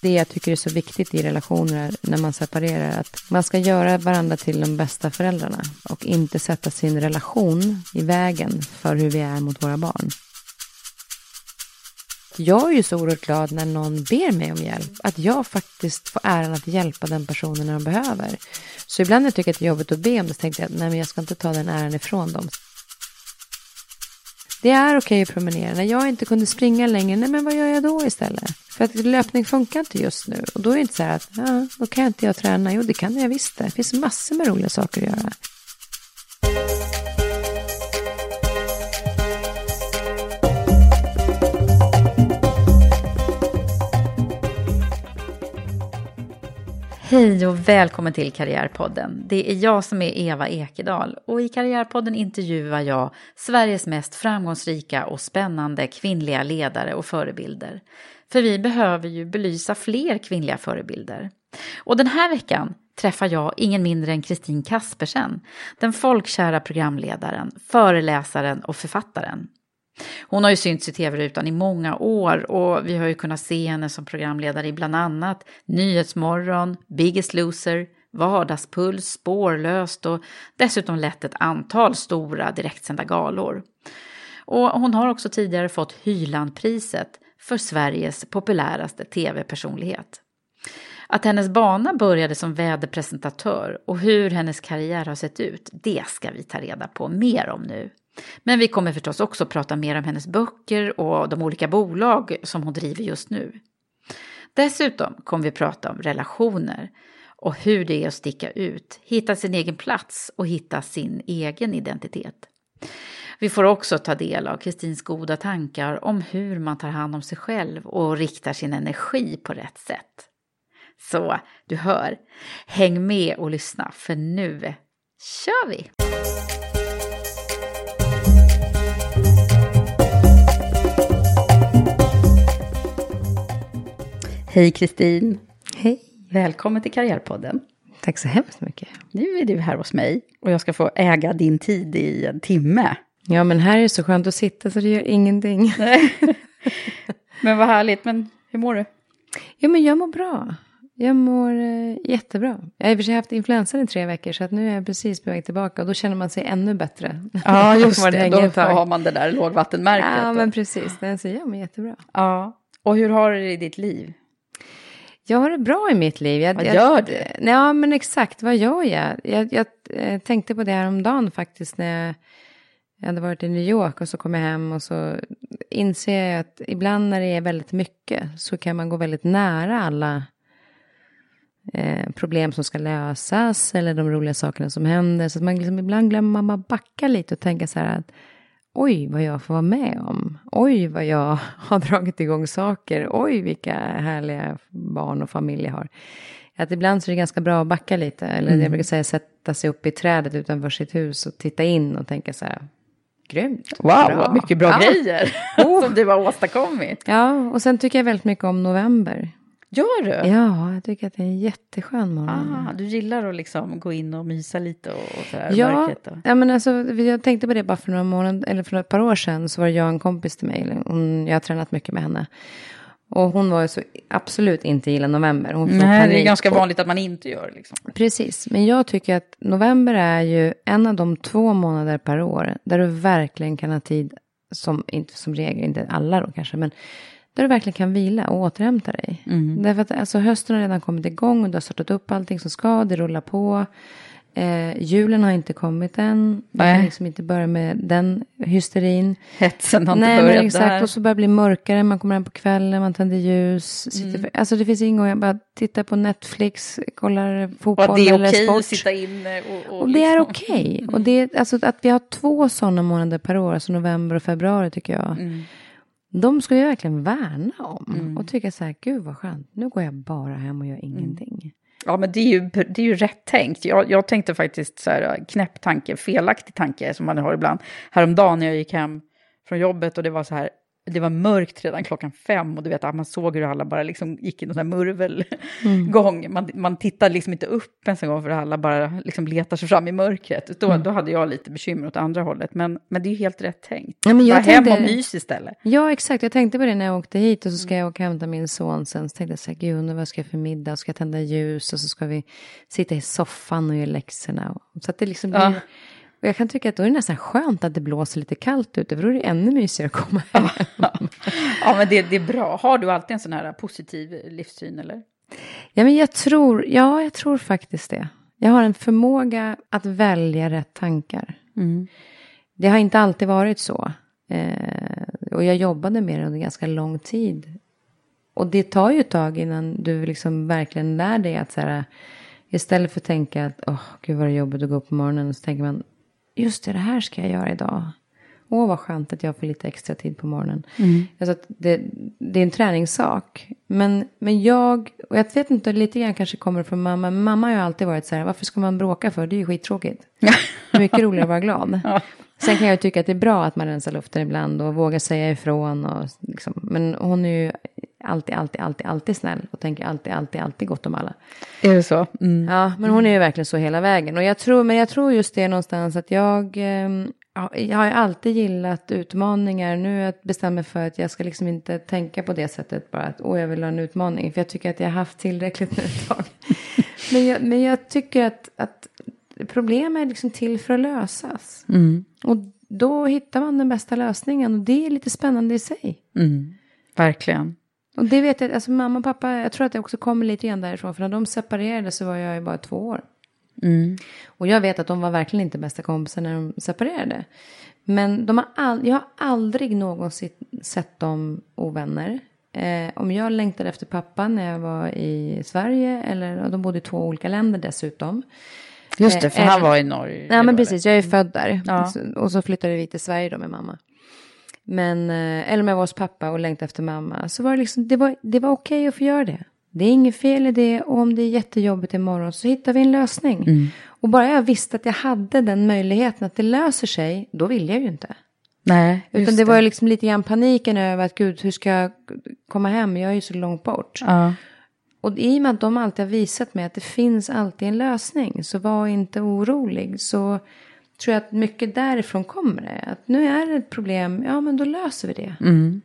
Det jag tycker är så viktigt i relationer när man separerar, att man ska göra varandra till de bästa föräldrarna och inte sätta sin relation i vägen för hur vi är mot våra barn. Jag är ju så oerhört glad när någon ber mig om hjälp, att jag faktiskt får äran att hjälpa den personen när de behöver. Så ibland när jag tycker att det är jobbigt att be om det, så tänkte jag att nej, men jag ska inte ta den äran ifrån dem. Det är okej att promenera. När jag inte kunde springa längre, nej men vad gör jag då istället? För att löpning funkar inte just nu. Och då är det inte så här att, ja, då kan inte jag träna. Jo, det kan jag visst det. Det finns massor med roliga saker att göra. Hej och välkommen till Karriärpodden. Det är jag som är Eva Ekedal och i Karriärpodden intervjuar jag Sveriges mest framgångsrika och spännande kvinnliga ledare och förebilder. För vi behöver ju belysa fler kvinnliga förebilder. Och den här veckan träffar jag ingen mindre än Kristin Kaspersen, den folkkära programledaren, föreläsaren och författaren. Hon har ju synts i tv-rutan i många år och vi har ju kunnat se henne som programledare i bland annat Nyhetsmorgon, Biggest Loser, Vardagspuls, Spårlöst och dessutom lett ett antal stora direktsända galor. Och hon har också tidigare fått Hylandpriset för Sveriges populäraste tv-personlighet. Att hennes bana började som väderpresentatör och hur hennes karriär har sett ut, det ska vi ta reda på mer om nu. Men vi kommer förstås också prata mer om hennes böcker och de olika bolag som hon driver just nu. Dessutom kommer vi prata om relationer och hur det är att sticka ut, hitta sin egen plats och hitta sin egen identitet. Vi får också ta del av Kristins goda tankar om hur man tar hand om sig själv och riktar sin energi på rätt sätt. Så, du hör, häng med och lyssna för nu kör vi! Hej Kristin! Hej! Välkommen till Karriärpodden. Tack så hemskt mycket. Nu är du här hos mig och jag ska få äga din tid i en timme. Ja, men här är det så skönt att sitta så det gör ingenting. men vad härligt, men hur mår du? Jo, men jag mår bra. Jag mår eh, jättebra. Jag har i och för sig haft influensan i tre veckor så att nu är jag precis på väg tillbaka och då känner man sig ännu bättre. Ja, just det. då har man det där lågvattenmärket. Ja, men precis. Den så jag mår jättebra. Ja. Och hur har du det i ditt liv? Jag har det bra i mitt liv. Jag, vad gör du? Ja, men exakt. Vad gör jag? Jag, jag, eh, tänkte på det här om dagen faktiskt när jag, jag hade varit i New York och så kom jag hem och så inser jag att ibland när det är väldigt mycket så kan man gå väldigt nära alla eh, problem som ska lösas eller de roliga sakerna som händer. Så att man liksom, ibland glömmer man bara backa lite och tänka så här att oj vad jag får vara med om. Oj vad jag har dragit igång saker. Oj vilka härliga barn och familj jag har. Att ibland så är det ganska bra att backa lite. Eller jag brukar säga sätta sig upp i trädet utanför sitt hus och titta in och tänka så här. Grymt. Wow, vad mycket bra Ja. grejer som du har åstadkommit. Ja, och sen tycker jag väldigt mycket om november. Gör du? Ja, jag tycker att det är en jätteskön morgon. Ah, du gillar att liksom gå in och mysa lite och, och sådär, Ja, ja, men alltså, jag tänkte på det bara för några månader, eller för ett par år sedan, så var det jag och en kompis till mig, hon, jag har tränat mycket med henne. Och hon var ju så absolut inte gilla november. Hon Nej, det är ganska och- vanligt att man inte gör liksom. Precis, men jag tycker att november är ju en av de två månader per år där du verkligen kan ha tid, som, inte som regel, inte alla då kanske, men där du verkligen kan vila och återhämta dig. Därför att alltså, hösten har redan kommit igång och du har startat upp allting som ska, det rullar på. Eh, julen har inte kommit än, Nej. kan liksom inte börja med den hysterin. Hetsen har inte Nej, börjat men exakt. där. Och så börjar det bli mörkare, man kommer hem på kvällen, man tänder ljus. Sitter Mm. alltså det finns inget, jag bara tittar på Netflix, kollar Och fotboll att det är eller okej sport. att sitta inne och... Och, Och det är liksom- okej. Och det är, alltså att vi har två sådana månader per år, alltså november och februari tycker jag. Mm. De ska jag verkligen värna om. Och tycka så här, gud vad skönt, nu går jag bara hem och gör Mm. ingenting. Ja, men det är ju, det är ju rätt tänkt. Jag, jag tänkte faktiskt så här, knäpp tanke, felaktig tanke som man har ibland. Häromdagen när jag gick hem från jobbet och det var så här, det var mörkt redan klockan fem och du vet, man såg hur alla bara liksom gick i någon murvelgång. Man, man tittar liksom inte upp ens en gång för alla bara liksom letar sig fram i mörkret. Då, då hade jag lite bekymmer åt andra hållet. Men, men det är ju helt rätt tänkt. Ja, men jag Bara hem och tänkte- mys istället. Ja, exakt. Jag tänkte på det när jag åkte hit och så Mm. ska jag åka och hämta min son sen. Så tänkte jag så här, gud, vad ska jag för middag? Ska jag tända ljus och så ska vi sitta i soffan och göra läxorna. Så att det liksom blir... Ja. Och jag kan tycka att då är det nästan skönt att det blåser lite kallt ute, för då är det ännu mysigare att komma hem. Ja, men det, det är bra. Har du alltid en sån här positiv livssyn eller? Ja, men jag tror, ja, jag tror faktiskt det. Jag har en förmåga att välja rätt tankar. Det har inte alltid varit så. Eh, och jag jobbade med det under ganska lång tid. Och det tar ju ett tag innan du liksom verkligen lär dig att så här, istället för att tänka att åh, gud vad det är jobbigt att gå upp på morgonen, så tänker man, just det, det här ska jag göra idag. Åh, vad skönt att jag får lite extra tid på morgonen. Alltså att det, det är en träningssak. Men, men jag, och jag vet inte, lite grann kanske kommer från mamma. Men mamma har ju alltid varit så här, varför ska man bråka för? Det är ju skittråkigt. Mycket roligare att vara glad. Sen kan jag ju tycka att det är bra att man rensar luften ibland och vågar säga ifrån. Och liksom, men hon är ju alltid, alltid, alltid, alltid snäll och tänker alltid, alltid, alltid gott om alla. Är det så? Mm. Ja, men hon är ju verkligen så hela vägen. Och jag tror, men jag tror just det någonstans att jag, ehm, ja, jag har ju alltid gillat utmaningar. Nu jag bestämt mig för att jag ska liksom inte tänka på det sättet bara att åh, jag vill ha en utmaning. För jag tycker att jag har haft tillräckligt nu ett tag. men, jag, men jag tycker att, att problem är liksom till för att lösas. Och då hittar man den bästa lösningen och det är lite spännande i sig. Mm. Verkligen. Och det vet jag, alltså mamma och pappa, jag tror att det också kommer lite grann därifrån. För när de separerade så var jag ju bara två år. Och jag vet att de var verkligen inte bästa kompisar när de separerade. Men de har all, jag har aldrig någonsin sett dem ovänner. Eh, om jag längtade efter pappa när jag var i Sverige, eller de bodde i två olika länder dessutom. Just det, för Eh, han eller- var i Norge. Var men precis, jag är född där. Ja. Och så flyttade vi till Sverige då med mamma. Men, eh, eller om jag var hos pappa och längtade efter mamma. Så var det liksom, det var, det var okej att få göra det. Det är inget fel i det och om det är jättejobbigt imorgon så hittar vi en lösning. Mm. Och bara jag visste att jag hade den möjligheten att det löser sig, då ville jag ju inte. Nej, Utan just det var liksom lite grann paniken över att gud, hur ska jag komma hem? Jag är ju så långt bort. Ja. Och i och med att de alltid har visat mig att det finns alltid en lösning, så var inte orolig. Så tror jag att mycket därifrån kommer det. Att nu är det ett problem, ja men då löser vi det. Mm.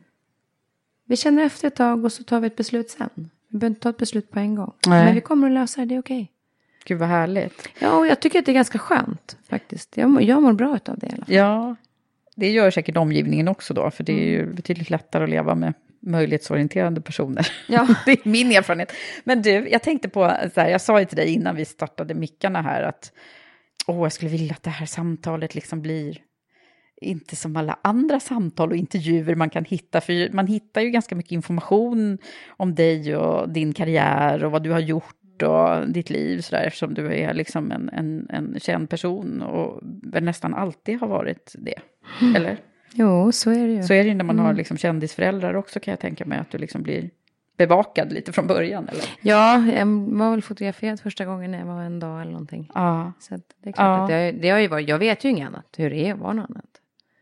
Vi känner efter ett tag och så tar vi ett beslut sen. Vi behöver inte ta ett beslut på en gång. Nej. Men vi kommer att lösa det, det är okej. Gud vad härligt. Ja, och jag tycker att det är ganska skönt faktiskt. Jag, mår- jag mår bra av det i alla fall. Ja, det gör säkert omgivningen också då, för det är ju betydligt lättare att leva med möjlighetsorienterade personer. Ja. det är min erfarenhet. Men du, jag tänkte på, så här, jag sa ju till dig innan vi startade mickarna här att åh, jag skulle vilja att det här samtalet liksom blir inte som alla andra samtal och intervjuer man kan hitta, för man hittar ju ganska mycket information om dig och din karriär och vad du har gjort och ditt liv sådär, eftersom du är liksom en, en, en känd person och väl nästan alltid har varit det. Eller? Jo, så är det ju. Så är det ju när man har Mm. liksom kändisföräldrar också kan jag tänka mig. Att du liksom blir bevakad lite från början. Eller? Ja, jag var väl fotograferad första gången när jag var en dag eller någonting. Ja. Så det är klart Ja. att det, det har ju varit, jag vet ju inget annat, hur det är att vara något annat.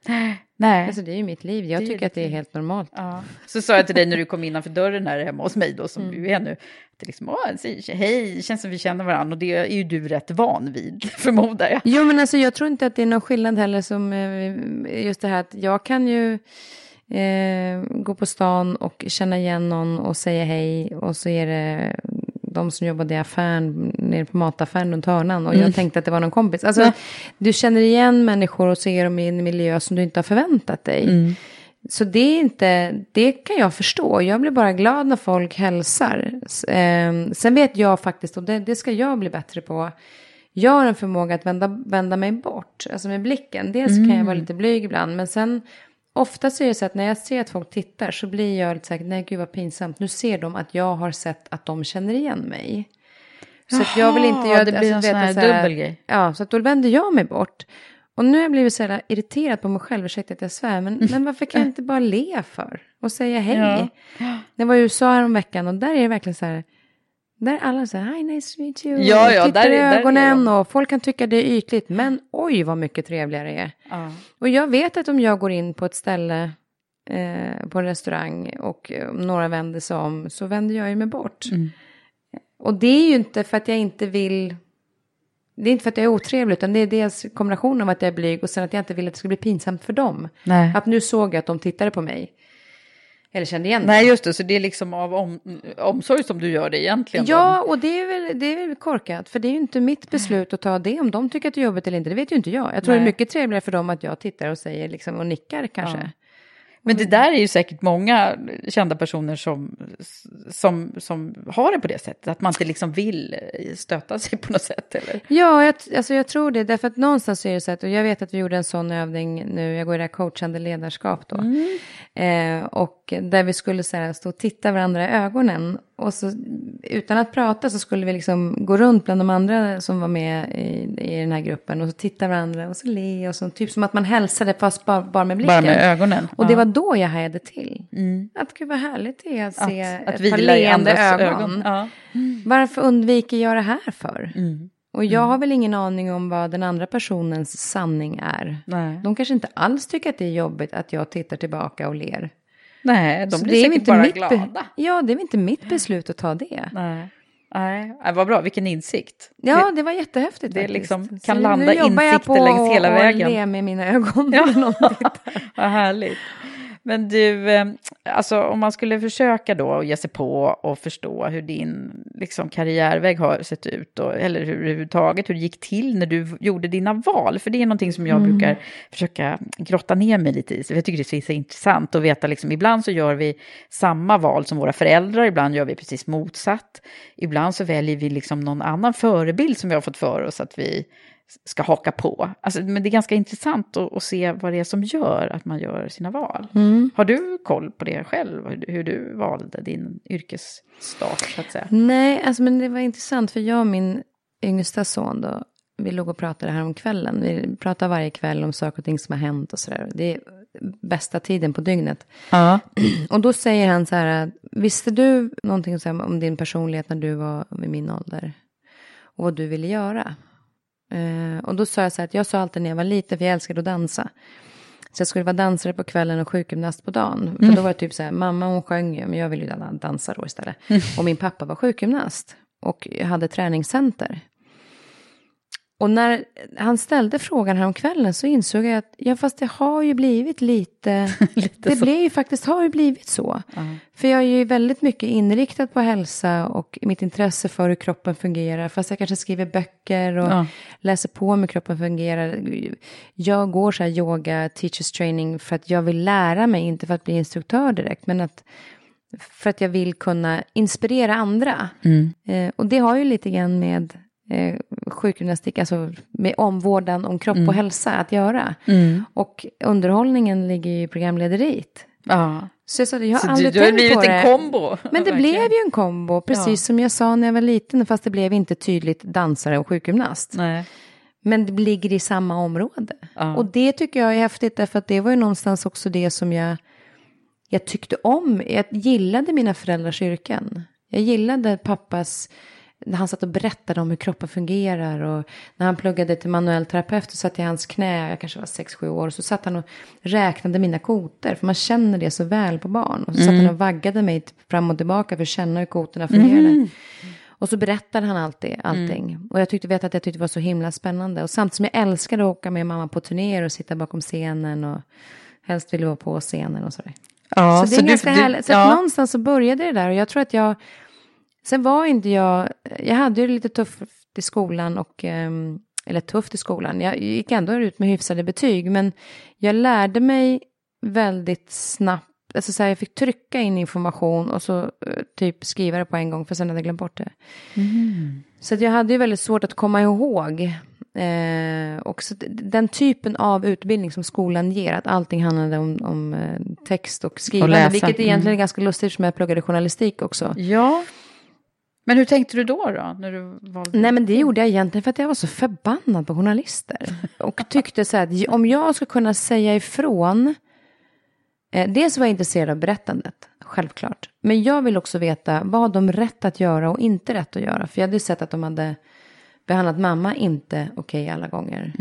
Nej. Alltså det är ju mitt liv, jag Det tycker att det är helt normalt. Ja. Så sa jag till dig när du kom innanför dörren här hemma hos mig då, som Mm. du är nu. Att det liksom, Åh, hej, det känns som vi känner varandra och det är ju du rätt van vid, förmodar jag. Jo, men alltså jag tror inte att det är någon skillnad heller som eh, just det här att jag kan ju eh, gå på stan och känna igen någon och säga hej och så är det de som jobbade i affären, nere på mataffären runt hörnan och jag tänkte att det var någon kompis. Alltså, du känner igen människor och så är de i en miljö som du inte har förväntat dig. Så det är inte, det kan jag förstå. Jag blir bara glad när folk hälsar. Ehm, sen vet jag faktiskt, och det, det ska jag bli bättre på. Jag har en förmåga att vända, vända mig bort, alltså med blicken. Dels kan jag vara lite blyg ibland, men sen ofta så är det så att när jag ser att folk tittar så blir jag lite så här, nej gud vad pinsamt. Nu ser de att jag har sett att de känner igen mig. Så att jag vill inte Jaha, göra det blir en vet sån här så dubbel grej. Ja, så att då vänder jag mig bort. Och nu har jag blivit så här irriterad på mig själv, ursäkta att jag svär, men, men varför kan jag inte bara le för? Och säga hej. Ja. Jag var i USA häromveckan och där är det verkligen så här, där är alla så här, hi nice to meet you. Ja, ja, tittar där är- i där ögonen de. och folk kan tycka det är ytligt, men oj vad mycket trevligare det är. Ja. Och jag vet att om jag går in på ett ställe, eh, på en restaurang och eh, några vänder sig om så vänder jag ju mig bort. Mm. Och det är ju inte för att jag inte vill, det är inte för att jag är otrevlig utan det är dels kombinationen av att jag är blyg och sen att jag inte vill att det ska bli pinsamt för dem. Nej. Att nu såg jag att de tittade på mig. Eller kände igen. Nej, just det, så det är liksom av om, omsorg som du gör det egentligen. Ja, och det är, väl, det är väl korkat. För det är ju inte mitt beslut att ta det. Om de tycker att det är jobbigt eller inte, det vet ju inte jag. Jag tror Nej. det är mycket trevligare för dem att jag tittar och säger liksom, och nickar kanske. Ja. Men det där är ju säkert många kända personer som, som, som har det på det sättet. Att man inte liksom vill stöta sig på något sätt. Eller? Ja, jag, alltså jag tror det. Därför att någonstans är det så att, och jag vet att vi gjorde en sån övning nu, jag går i det här coachande ledarskap då. Eh, och där vi skulle så här, stå och titta varandra i ögonen. Och så utan att prata så skulle vi liksom gå runt bland de andra som var med i, i den här gruppen. Och så titta varandra och så le och så typ som att man hälsade fast bara, bara med blicken. Bara med ögonen. Och det Ja. var då jag hajade till. Att gud vad härligt det är att se att, att ett par leende ögon. ögon. Ja. Varför undviker jag det här för? Mm. Och jag har väl ingen aning om vad den andra personens sanning är. Nej. De kanske inte alls tycker att det är jobbigt att jag tittar tillbaka och ler. Nej, de Så blir säkert inte bara glada. Ja, det är inte mitt beslut att ta det. Nej. Nej, vad bra, vilken insikt. Ja, det var jättehäftigt det liksom kan nu landa jobbar jag insikter på längs hela vägen. att le med mina ögon. Ja. Vad härligt. Men du, eh, alltså om man skulle försöka då ge sig på och förstå hur din liksom, karriärväg har sett ut, och, eller hur, överhuvudtaget hur det gick till när du gjorde dina val, för det är någonting som jag brukar försöka grotta ner mig lite i, så jag tycker det är så intressant att veta, liksom, ibland så gör vi samma val som våra föräldrar, ibland gör vi precis motsatt, ibland så väljer vi liksom någon annan förebild som vi har fått för oss att vi ska haka på. Alltså, men det är ganska intressant att, att se vad det är som gör att man gör sina val. Har du koll på det själv, hur, hur du valde din yrkesstart så att säga? Nej, alltså, men det var intressant för jag och min yngsta son då, vi låg och pratade här om kvällen. Vi pratar varje kväll om saker och ting som har hänt och sådär. Det är bästa tiden på dygnet. Ja. Och då säger han så här, visste du någonting om din personlighet när du var vid min ålder? Och vad du ville göra? Eh, och då sa jag så här att jag sa alltid när jag var liten, för jag älskade att dansa. Så jag skulle vara dansare på kvällen och sjukgymnast på dagen. För då var det typ så här, mamma hon sjöng ju, men jag ville ju dan- dansa då istället. Och min pappa var sjukgymnast och hade träningscenter. Och när han ställde frågan här om kvällen så insåg jag att ja, fast det har ju blivit lite, det blir ju faktiskt har ju blivit så. För jag är ju väldigt mycket inriktad på hälsa och mitt intresse för hur kroppen fungerar. Fast jag kanske skriver böcker och Ja. läser på om hur kroppen fungerar. Jag går så här yoga, teachers training för att jag vill lära mig, inte för att bli instruktör direkt, men att för att jag vill kunna inspirera andra. Eh, och det har ju lite grann med eh, sjukgymnastik, alltså med omvårdnad om kropp och hälsa att göra. Och underhållningen ligger ju i programlederiet. ja. Så jag sa det, jag har Så du, aldrig du har tänkt blivit på en det. kombo. Men det blev ju en kombo, precis Ja. som jag sa när jag var liten, fast det blev inte tydligt dansare och sjukgymnast. Nej. Men det ligger i samma område. Ja. Och det tycker jag är häftigt därför att det var ju någonstans också det som jag, jag tyckte om. Jag gillade mina föräldrars yrken. Jag gillade pappas, han satt och berättade om hur kroppen fungerar och när han pluggade till manuell terapeut och satt i hans knä, jag kanske var 6-7 år, så satt han och räknade mina koter, för man känner det så väl på barn. Och så satt han och vaggade mig fram och tillbaka för att känna hur koterna fungerade. Och så berättade han alltid allting. Och jag tyckte, vet att jag tyckte det var så himla spännande. Och samtidigt som jag älskade att åka med mamma på turnéer och sitta bakom scenen och helst ville vara på scenen och sådär. Ja, så det är du- ganska du- härligt. Så ja. någonstans så började det där. Och jag tror att jag... Sen var inte jag... Jag hade ju lite tufft i skolan och... ehm, eller tufft i skolan. Jag gick ändå ut med hyfsade betyg. Men jag lärde mig väldigt snabbt. Alltså så här, jag fick trycka in information och så eh, typ skriva det på en gång för sen hade jag glömt bort det. Så att jag hade ju väldigt svårt att komma ihåg. Eh, och så den typen av utbildning som skolan ger, att allting handlade om, om eh, text och skrivande, läsa. vilket egentligen är ganska lustigt som jag pluggade journalistik också. Ja. Men hur tänkte du då, då när du valde? Nej men det gjorde jag egentligen för att jag var så förbannad på journalister. Och tyckte så här att om jag ska kunna säga ifrån. Eh, dels var jag intresserad av berättandet, självklart. Men jag vill också veta vad de rätt att göra och inte rätt att göra. För jag hade ju sett att de hade behandlat mamma inte okej alla gånger.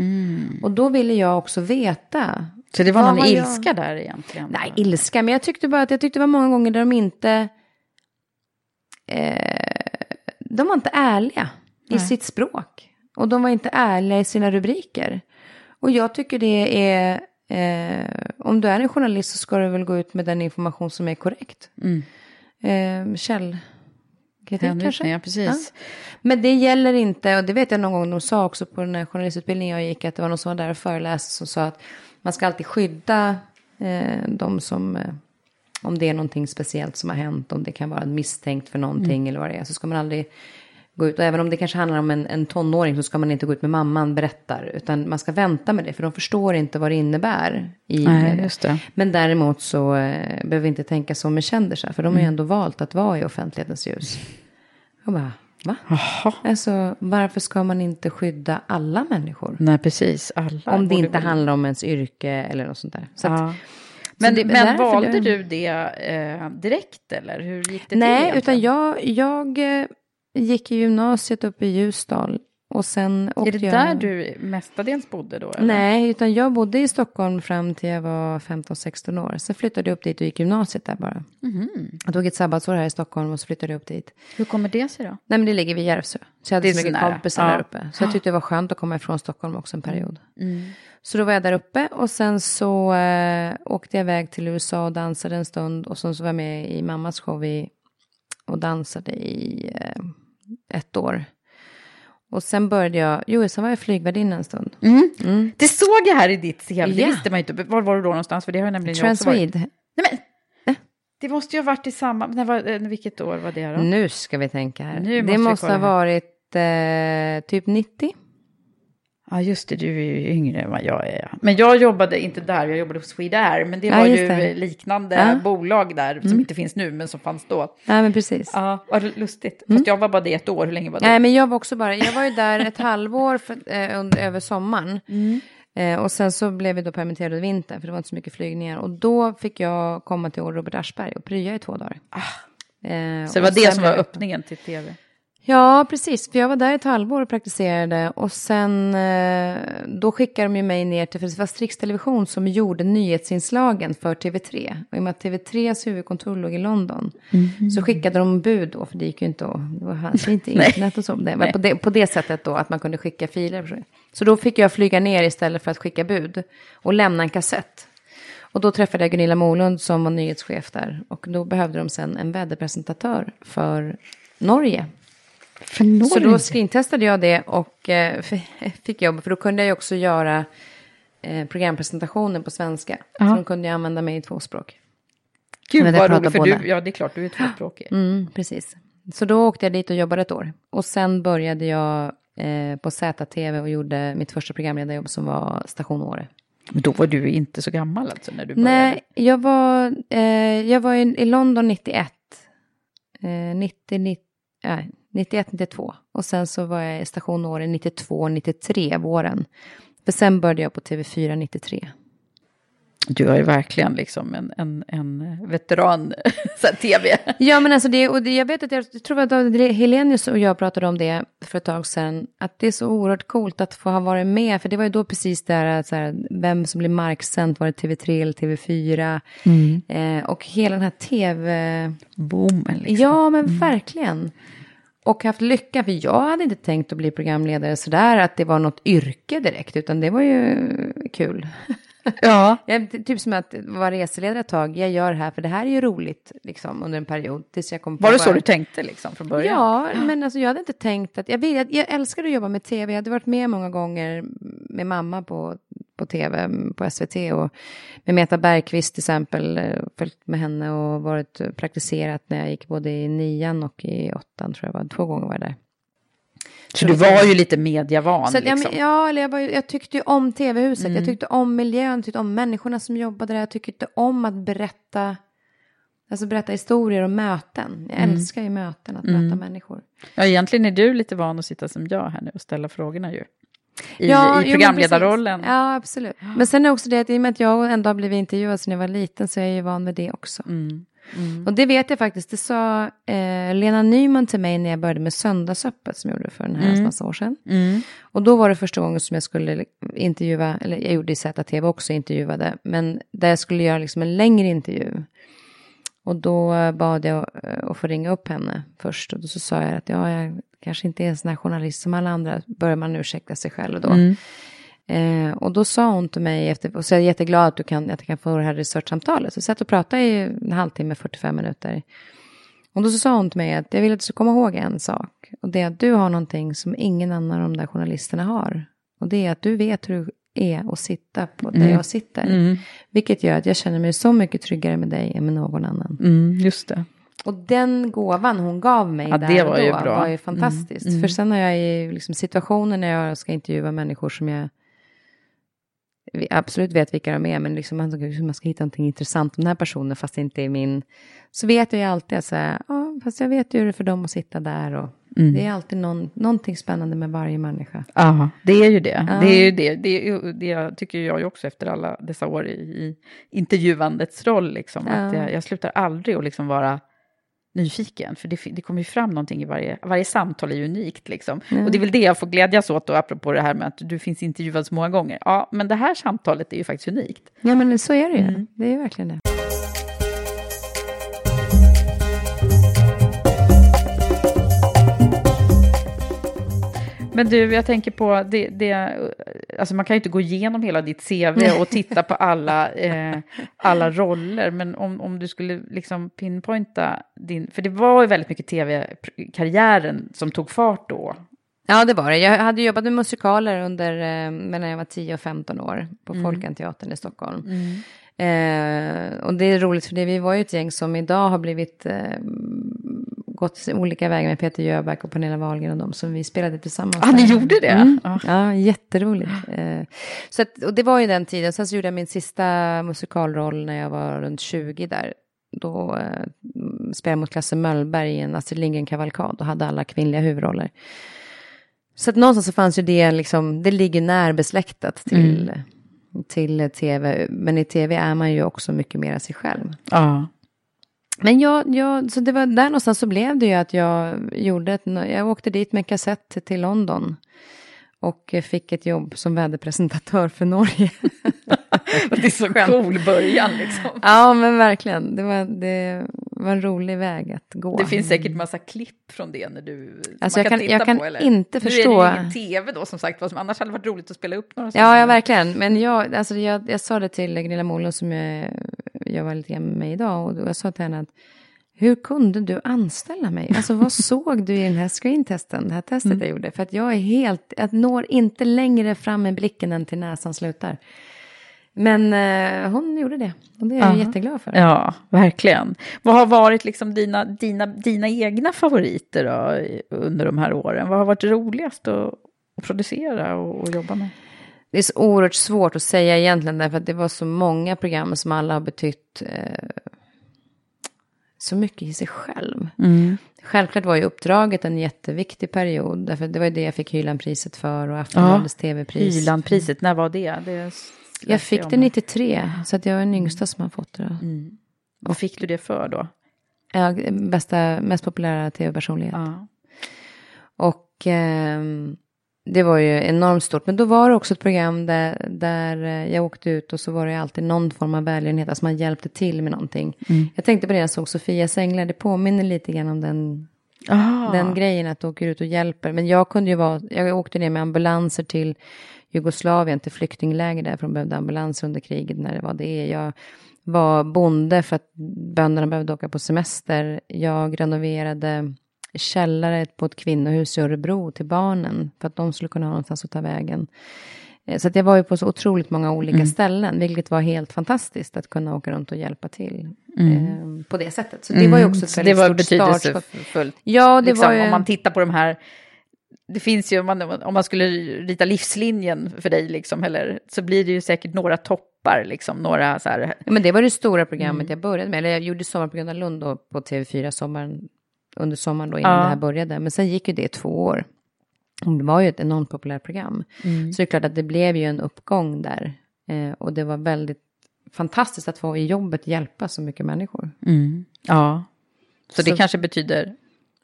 Och då ville jag också veta. Så det var någon har jag- ilska där egentligen? Nej, ilska. Men jag tyckte bara att jag tyckte det var många gånger där de inte... Eh, de var inte ärliga i sitt språk. Och de var inte ärliga i sina rubriker. Och jag tycker det är... Eh, om du är en journalist så ska du väl gå ut med den information som är korrekt. Eh, käll... Hänvisning, ja, precis. Men det gäller inte, och det vet jag någon gång de sa också på den här journalistutbildningen jag gick, att det var någon som var där och föreläste som sa att man ska alltid skydda eh, de som, eh, om det är någonting speciellt som har hänt, om det kan vara misstänkt för någonting eller vad det är, så ska man aldrig gå ut, och även om det kanske handlar om en, en tonåring så ska man inte gå ut med mamman berättar, utan man ska vänta med det, för de förstår inte vad det innebär. I, Nej, just det. Men däremot så eh, behöver vi inte tänka så med kändisar, för de har ju ändå valt att vara i offentlighetens ljus. Jag bara, va? Alltså, varför ska man inte skydda alla människor? Nej, precis. Alla Om det inte handlar om ens yrke eller något sånt där. Så att, Ja. Men, det- men valde det- du det eh, direkt eller hur gick det till? nej, egentligen? utan jag, jag eh, gick i gymnasiet uppe i Ljusdal. Och sen Är det jag... där du mestadels bodde då? Eller? Nej, utan jag bodde i Stockholm fram till jag var 15-16 år. Sen flyttade jag upp dit och gick gymnasiet där bara. Mhm. Jag tog ett sabbatsår här i Stockholm och så flyttade jag upp dit. Hur kommer det sig då? Nej, men det ligger vid Järvsö. Så jag hade Det är så mycket kompisar Ja. där uppe. Så jag tyckte det var skönt att komma ifrån Stockholm också en period. Mm. Så då var jag där uppe och sen så eh, åkte jag iväg till USA och dansade en stund. Och sen så var jag med i mammas show i, och dansade i eh, ett år. Och sen började jag, jo sen var jag flygvärdinna en stund. Det såg jag här i ditt CV, det visste man ju inte. Var var du då någonstans? För det har jag nämligen jag också varit. Nej men, det måste ju ha varit i samma, när var, eh, vilket år var det då? Nu ska vi tänka här. Det måste ha varit eh, typ 90. Ja just det, du är ju yngre än vad jag är. Men jag jobbade inte där, jag jobbade hos Swedair. Men det Ja, var ju det. liknande Ja. bolag där som inte finns nu men som fanns då. Nej men precis. Ja, vad lustigt. Fast jag var bara det ett år, hur länge var det? Nej, men jag var också bara, jag var ju där ett halvår för, eh, under, över sommaren. Eh, och sen så blev vi då permitterade under vintern, för det var inte så mycket flygningar. Och då fick jag komma till Robert Aschberg och prya i två dagar. Eh, Så det var det som var öppningen till tv? Ja, precis. För jag var där ett halvår och praktiserade. Och sen, eh, då skickade de ju mig ner till, för det var Strix Television som gjorde nyhetsinslagen för TV3. Och i och med att TV3s huvudkontor låg i London. Så skickade de bud då, för det gick ju inte att, det var inte internet och så. Det var på det, på det sättet då, att man kunde skicka filer. Så då fick jag flyga ner istället för att skicka bud. Och lämna en kassett. Och då träffade jag Gunilla Molund som var nyhetschef där. Och då behövde de sen en väderpresentatör för Norge. Så då skrintestade jag det och eh, fick jobb. För då kunde jag ju också göra eh, programpresentationen på svenska. Så då kunde jag använda mig i två språk. Gud vad roligt, för båda. du, ja det är klart, du är tvåspråkig. Mm, precis. Så då åkte jag dit och jobbade ett år. Och sen började jag eh, på ZTV och gjorde mitt första programledarjobb som var Station Åre. Men då var du inte så gammal alltså när du började? Nej, jag var, eh, jag var i, i London 91. Eh, 90, 90, ja, 91, 92. Och sen så var jag i stationåren 92, 93, våren. För sen började jag på TV4 93. Du är ju verkligen liksom en, en, en veteran så här, tv. Ja, men alltså det, och det, jag vet att jag, jag tror att David Helenius och jag pratade om det för ett tag sedan, att det är så oerhört coolt att få ha varit med, för det var ju då precis där, så här, vem som blev marksänt, var det TV3 eller TV4? Eh, och hela den här TV... Boomen liksom. Ja, men verkligen. Och haft lycka, för jag hade inte tänkt att bli programledare sådär, att det var något yrke direkt, utan det var ju kul. Ja. Jag, typ som att vara reseledare ett tag, jag gör det här för det här är ju roligt liksom, under en period. Tills jag kom på Var det så vad- du tänkte liksom från början? Ja, men alltså, jag hade inte tänkt att... Jag, vill, jag, jag älskar att jobba med tv. Jag hade varit med många gånger med mamma på, på tv, på SVT. Och med Meta Bergqvist till exempel, följt med henne och varit praktiserat när jag gick både i nian och i åttan, tror jag var. Två gånger var jag där. Så du var ju lite mediavan Så att, liksom. ja, eller jag, var, jag tyckte ju om tv-huset. Mm. Jag tyckte om miljön, tyckte om människorna som jobbade där. Jag tyckte om att berätta, alltså berätta historier och möten. Jag Mm. älskar ju möten, att möta människor. Ja, egentligen är du lite van att sitta som jag här nu och ställa frågorna ju. I, Ja, i jo, programledarrollen. precis. Ja, absolut. Men sen är också det att i och med att jag ändå har blivit intervjuad sedan jag var liten så är jag ju van med det också. Mm. Och det vet jag faktiskt, det sa eh, Lena Nyman till mig när jag började med Söndagsöppet som jag gjorde för en herrans massa år sedan. Mm. Och då var det första gången som jag skulle intervjua, eller jag gjorde i ZTV också intervjuade, men där jag skulle göra liksom en längre intervju. Och då bad jag eh, att få ringa upp henne först och då så sa jag att ja, jag kanske inte är en sån här journalist som alla andra, börjar man ursäkta sig själv då. Eh, och då sa hon till mig, efter, och så är jag jätteglad att, du kan, att jag kan få det här researchsamtalet. Så jag satt och pratade i en halvtimme, 45 minuter. Och då så sa hon till mig att jag vill att du ska komma ihåg en sak. Och det är att du har någonting som ingen annan av de där journalisterna har. Och det är att du vet hur det är att sitta på där jag sitter. Vilket gör att jag känner mig så mycket tryggare med dig än med någon annan. Mm, just det. Och den gåvan hon gav mig Ja, där det och var då ju bra. Mm, var ju fantastiskt. För sen har jag i liksom, situationer när jag ska intervjua människor som jag vi absolut vet vilka de är, men liksom man, ska, man ska hitta någonting intressant om den här personen, fast det inte är min. Så vet jag ju alltid att säga, ja, fast jag vet ju hur det är för dem att sitta där. Och Mm. Det är alltid någon, någonting spännande med varje människa. Ja, det är ju det. Det är ju det. Det, är ju, det tycker jag ju också efter alla dessa år i, i intervjuandets roll. Liksom, att Ja. jag, jag slutar aldrig att liksom vara nyfiken. För det, det kommer ju fram någonting i varje, varje samtal är ju unikt. Liksom. Och det är väl det jag får glädjas åt då, apropå det här med att du finns intervjuad så många gånger. Ja, men det här samtalet är ju faktiskt unikt. Ja, men så är det ju. Mm. Det är verkligen det. Men du, jag tänker på det, det, alltså man kan ju inte gå igenom hela ditt CV och titta på alla, eh, alla roller, men om, om du skulle liksom pinpointa din, för det var ju väldigt mycket tv-karriären som tog fart då. Ja, det var det. Jag hade jobbat med musikaler under, eh, mellan jag var 10 och 15 år på Folkanteatern i Stockholm. Eh, och det är roligt för det, vi var ju ett gäng som idag har blivit, eh, gått olika vägar med Peter Jöback och Pernilla Wahlgren och dem som vi spelade tillsammans. Ah, ni gjorde det? Mm. Ja. Ja, jätteroligt. Eh, så att, och det var ju den tiden. Sen så gjorde jag min sista musikalroll när jag var runt 20 där. Då eh, spelade jag mot Klasse Möllberg i en Astrid Lindgren-kavalkad och hade alla kvinnliga huvudroller. Så att någonstans så fanns ju det liksom, det ligger närbesläktat till, till tv. Men i tv är man ju också mycket mer sig själv. Ja. Men jag, jag, så det var där någonstans så blev det ju att jag gjorde ett, jag åkte dit med kassett till London. Och fick ett jobb som väderpresentatör för Norge. Det är så cool början liksom. ja, men verkligen. Det var, det var en rolig väg att gå. Det finns säkert massa klipp från det när du Alltså, man jag kan- titta jag kan på, eller? inte Nu förstå. är det ingen tv då som sagt, som annars hade varit roligt att spela upp några Ja, ja, verkligen. Men jag, alltså jag, jag sa det till Gunilla Molund som jag jobbar lite grann med idag. Och jag sa till henne att hur kunde du anställa mig? Alltså vad såg du i den här screentesten, det här testet Mm. jag gjorde? För att jag är helt, jag når inte längre fram med blicken än till näsan slutar. Men eh, hon gjorde det. Och det är jag Aha. jätteglad för. Ja, verkligen. Vad har varit liksom dina, dina, dina egna favoriter då, under de här åren? Vad har varit roligast att, att producera och, och jobba med? Det är så oerhört svårt att säga egentligen därför att det var så många program som alla har betytt eh, så mycket i sig själv. Mm. Självklart var ju uppdraget en jätteviktig period. Därför det var ju det jag fick Hylandpriset för och Aftonbladets tv-pris. Hylandpriset, när var det? det läste Jag fick det 93, så att jag var den yngsta som har fått det. Då. Vad fick du det för då? Ja, bästa, mest populära tv-personlighet. Ja. Och ehm, det var ju enormt stort. Men då var det också ett program där, där eh, jag åkte ut och så var det alltid någon form av välgörenhet. Alltså man hjälpte till med någonting. Jag tänkte på det när jag såg Sofias änglar. Det påminner lite grann om den, Ah. den grejen att du åker ut och hjälper. Men jag kunde ju vara, jag åkte ner med ambulanser till Jugoslavien, till flyktingläger där. För de behövde ambulanser under kriget när det var det. Jag var bonde för att bönderna behövde åka på semester. Jag renoverade källare på ett kvinnohus i Örebro till barnen. För att de skulle kunna ha någonstans att ta vägen. Eh, Så att jag var ju på så otroligt många olika ställen. Vilket var helt fantastiskt att kunna åka runt och hjälpa till. Eh, på det sättet. Så det var ju också ett väldigt stort betydelsefullt. Ja, det liksom, var ju... Om man tittar på de här, det finns ju, om man, om man skulle rita livslinjen för dig, liksom, eller, så blir det ju säkert några toppar, liksom, några så här, Ja, men det var det stora programmet jag började med. Eller jag gjorde Sommarprogrammet i Lund då på TV4 sommaren, under sommaren då innan Ja. det här började. Men sen gick ju det två år. Det var ju ett enormt populärt program. Så det är klart att det blev ju en uppgång där. Eh, och det var väldigt fantastiskt att få i jobbet hjälpa så mycket människor. ja. Så, det Så- kanske betyder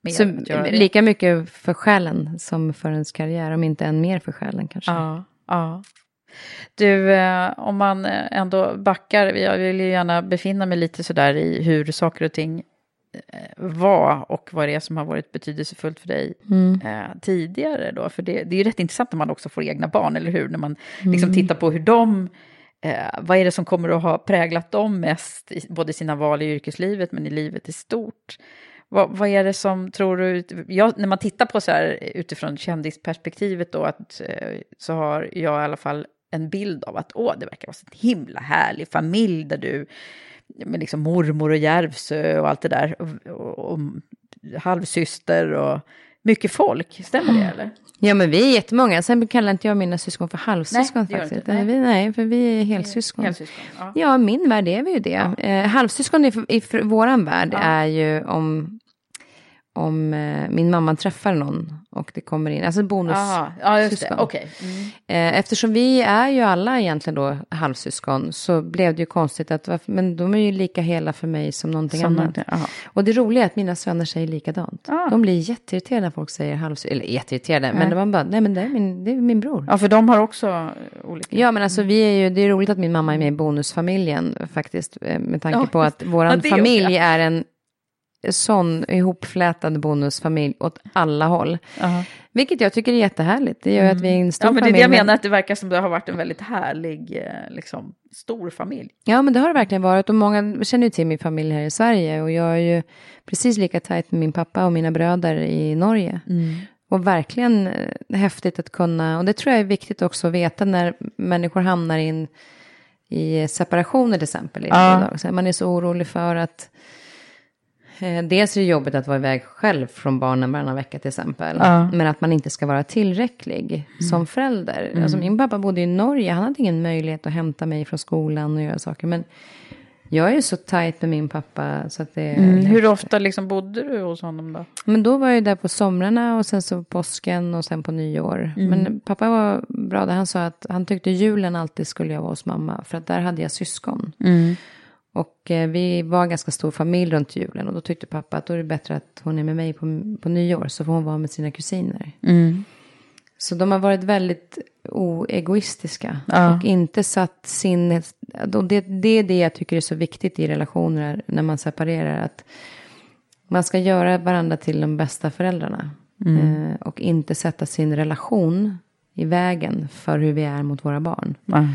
mer Så, det. lika mycket för själen som för ens karriär, om inte än mer för själen kanske. Ja, ja. Du, eh, om man eh, ändå backar, jag vill ju gärna befinna mig lite sådär i hur saker och ting var och vad det är som har varit betydelsefullt för dig eh, tidigare då. För det, det är ju rätt intressant när man också får egna barn, eller hur? När man liksom tittar på hur de, eh, vad är det som kommer att ha präglat dem mest, i, både i sina val i yrkeslivet men i livet i stort. Vad, vad är det som tror du, jag, när man tittar på så här utifrån kändisperspektivet då, att, eh, så har jag i alla fall en bild av att åh, det verkar vara en himla härlig familj där du, med liksom mormor och Järvsö och allt det där, och, och, och halvsyster och mycket folk, stämmer det eller? Ja, men vi är jättemånga. Sen kallar inte jag mina syskon för halvsyskon Nej, faktiskt. inte. Nej. Vi, nej, för vi är helsyskon. Helsyskon, ja. Ja, min värld är vi ju det. Eh, halvsyskon i, i våran värld är ju om, om eh, min mamma träffar någon och det kommer in, alltså bonus. Aha, ja, just det, okej. Mm. Eh, eftersom vi är ju alla egentligen då halvsyskon så blev det ju konstigt att, varför- men de är ju lika hela för mig som någonting Som annat. aha. Och det roliga är att mina söner säger likadant. Ah. De blir jätteirriterade när folk säger halvsyskon, eller jätteirriterade, men de bara, nej men det är min, det är min bror. Ja, för de har också olika... Ja, men alltså vi är ju, det är roligt att min mamma är med i bonusfamiljen faktiskt. eh, Med tanke Ja, på att våran det familj också. är en sån ihopflätad bonusfamilj åt alla håll. Aha. Vilket jag tycker är jättehärligt. Det gör ju att vi är en stor Ja, men det är familj. det jag men- menar, att det verkar som det har varit en väldigt härlig, eh, liksom, stor familj. Ja, men det har det verkligen varit. Och många känner ju till min familj här i Sverige. Och jag är ju precis lika tajt med min pappa och mina bröder i Norge. Och verkligen eh, häftigt att kunna, och det tror jag är viktigt också att veta när människor hamnar in i separationer till exempel. Ja. Så man är så orolig för att Dels är det jobbigt att vara iväg själv från barnen varannan vecka till exempel. Ja. Mm. Men att man inte ska vara tillräcklig som förälder. Alltså min pappa bodde i Norge, han hade ingen möjlighet att hämta mig från skolan och göra saker. Men jag är ju så tajt med min pappa så att det... Mm. Hur ofta liksom bodde du hos honom då? Men då var jag där på somrarna och sen så påsken och sen på nyår. Mm. Men pappa var bra där. Han sa att han tyckte julen alltid skulle jag vara hos mamma. För att där hade jag syskon. Mm. Och eh, vi var en ganska stor familj runt julen. Och då tyckte pappa att då är det bättre att hon är med mig på, på nyår. Så får hon vara med sina kusiner. Mm. Så de har varit väldigt oegoistiska. Ja. Och inte satt sin... och Det, det är det jag tycker är så viktigt i relationer när man separerar. Att man ska göra varandra till de bästa föräldrarna. Eh, och inte sätta sin relation i vägen för hur vi är mot våra barn. Ja.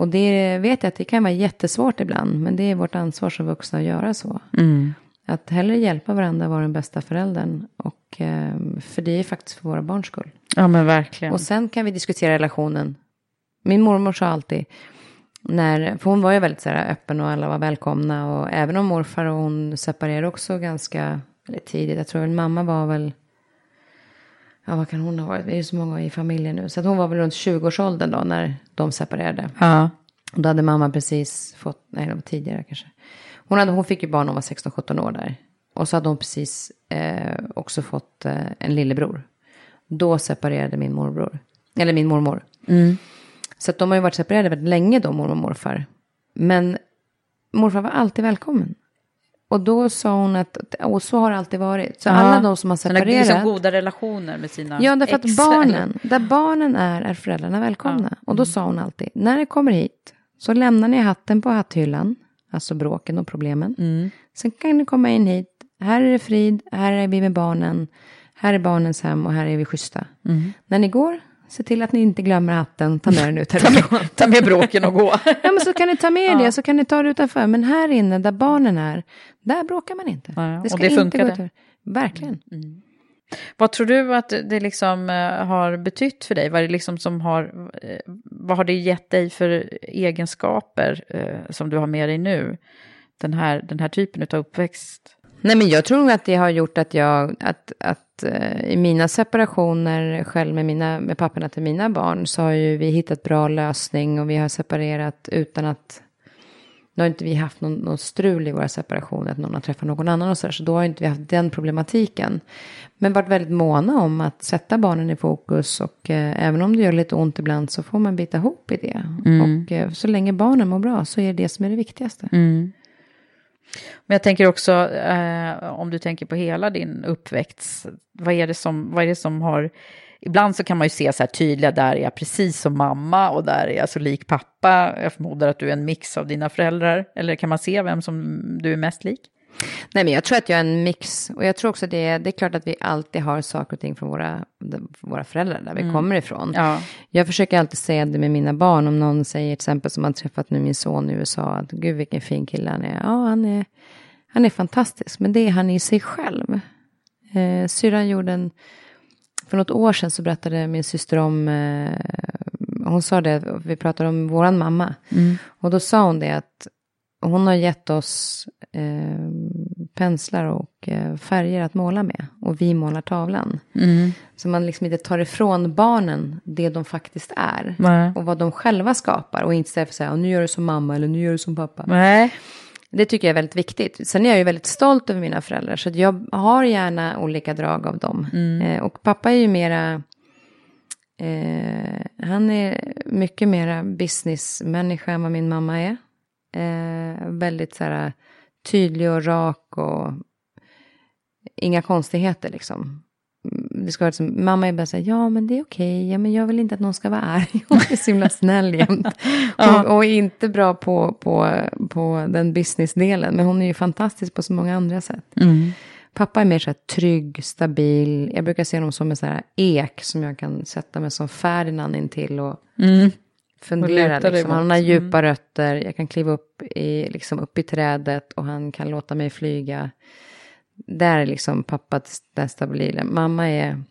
Och det vet jag att det kan vara jättesvårt ibland. Men det är vårt ansvar som vuxna att göra så. Mm. Att hellre hjälpa varandra vara den bästa föräldern. Och, eh, för det är faktiskt för våra barns skull. ja, men verkligen. Och sen kan vi diskutera relationen. Min mormor sa alltid, när, för hon var ju väldigt så här öppen och alla var välkomna. Och även om morfar och hon separerade också ganska tidigt. Jag tror väl mamma var väl, ja vad kan hon ha varit? Vi är ju så många i familjen nu. Så att hon var väl runt 20-årsåldern då när de separerade. Ja. Och då hade mamma precis fått, nej det var tidigare kanske. Hon, hade, hon fick ju barn när hon var 16-17 år där. Och så hade hon precis eh, också fått eh, en lillebror. Då separerade min morbror. Eller min mormor. Så att de har ju varit separerade väldigt länge då, mormor och morfar. Men morfar var alltid välkommen. Och då sa hon att, och så har det alltid varit. Så alla de som har Så de har separerat. liksom goda relationer med sina Ja, därför att barnen, där barnen är, är föräldrarna välkomna. Och då sa hon alltid, när det kommer hit så lämnar ni hatten på hatthyllan, alltså bråken och problemen. Sen kan ni komma in hit, här är det frid, här är vi med barnen, här är barnens hem och här är vi schyssta. När ni går, se till att ni inte glömmer hatten, ta med den ut härifrån. Ta med bråken och gå. Ja, men så kan ni ta med det, så kan ni ta det utanför. Men här inne, där barnen är, där bråkar man inte. Ja, och det ska det inte funkade. gå ut. Verkligen. Vad tror du att det liksom eh, har betytt för dig? Vad, är det liksom som har, eh, vad har det gett dig för egenskaper eh, som du har med dig nu? Den här, den här typen av uppväxt. Nej, men jag tror nog att det har gjort att jag, att, att eh, i mina separationer själv med, mina, med papporna till mina barn så har ju vi hittat bra lösning och vi har separerat utan att, nu har inte vi haft någon, någon strul i våra separationer, att någon har träffat någon annan och så där, så då har inte vi haft den problematiken. Men varit väldigt måna om att sätta barnen i fokus och eh, även om det gör lite ont ibland så får man bita ihop i det. Och eh, så länge barnen mår bra så är det det som är det viktigaste. Men jag tänker också, eh, om du tänker på hela din uppväxt, vad är, det som, vad är det som har... Ibland så kan man ju se så här tydliga, där är jag precis som mamma och där är jag så lik pappa. Jag förmodar att du är en mix av dina föräldrar. Eller kan man se vem som du är mest lik? Nej, men jag tror att jag är en mix. Och jag tror också att det det är klart att vi alltid har saker och ting från våra, våra föräldrar, där vi kommer ifrån. Ja. Jag försöker alltid säga det med mina barn. Om någon säger till exempel som har träffat nu min son i USA. Att gud vilken fin kille han är. Ja, han är, han är fantastisk. Men det är han i sig själv. Eh, syrran gjorde en... För något år sedan så berättade min syster om... Eh, hon sa det, vi pratade om våran mamma. Och då sa hon det att hon har gett oss eh, penslar och eh, färger att måla med. Och vi målar tavlan. Så man liksom inte tar ifrån barnen det de faktiskt är. Nej. Och vad de själva skapar. Och inte för säga, "Ja, nu gör du som mamma eller nu gör du som pappa. Nej. Det tycker jag är väldigt viktigt. Sen är jag ju väldigt stolt över mina föräldrar. Så jag har gärna olika drag av dem. Eh, och pappa är ju mera... Eh, han är mycket mera businessmänniska än vad min mamma är. Eh, väldigt så här tydlig och rak och inga konstigheter liksom. Mm, Det ska vara som, mamma är bara så här, ja men det är okej, ja men jag vill inte att någon ska vara arg. Hon är så himla snäll jämt. och, och inte bra på, på, på den businessdelen, men hon är ju fantastisk på så många andra sätt. Pappa är mer så här trygg, stabil. Jag brukar se honom som en så här ek som jag kan sätta mig som Ferdinand in till och fundera. Liksom. Han har djupa rötter, jag kan kliva upp i, liksom, upp i trädet och han kan låta mig flyga. Där är liksom pappa den stabila. Mamma är,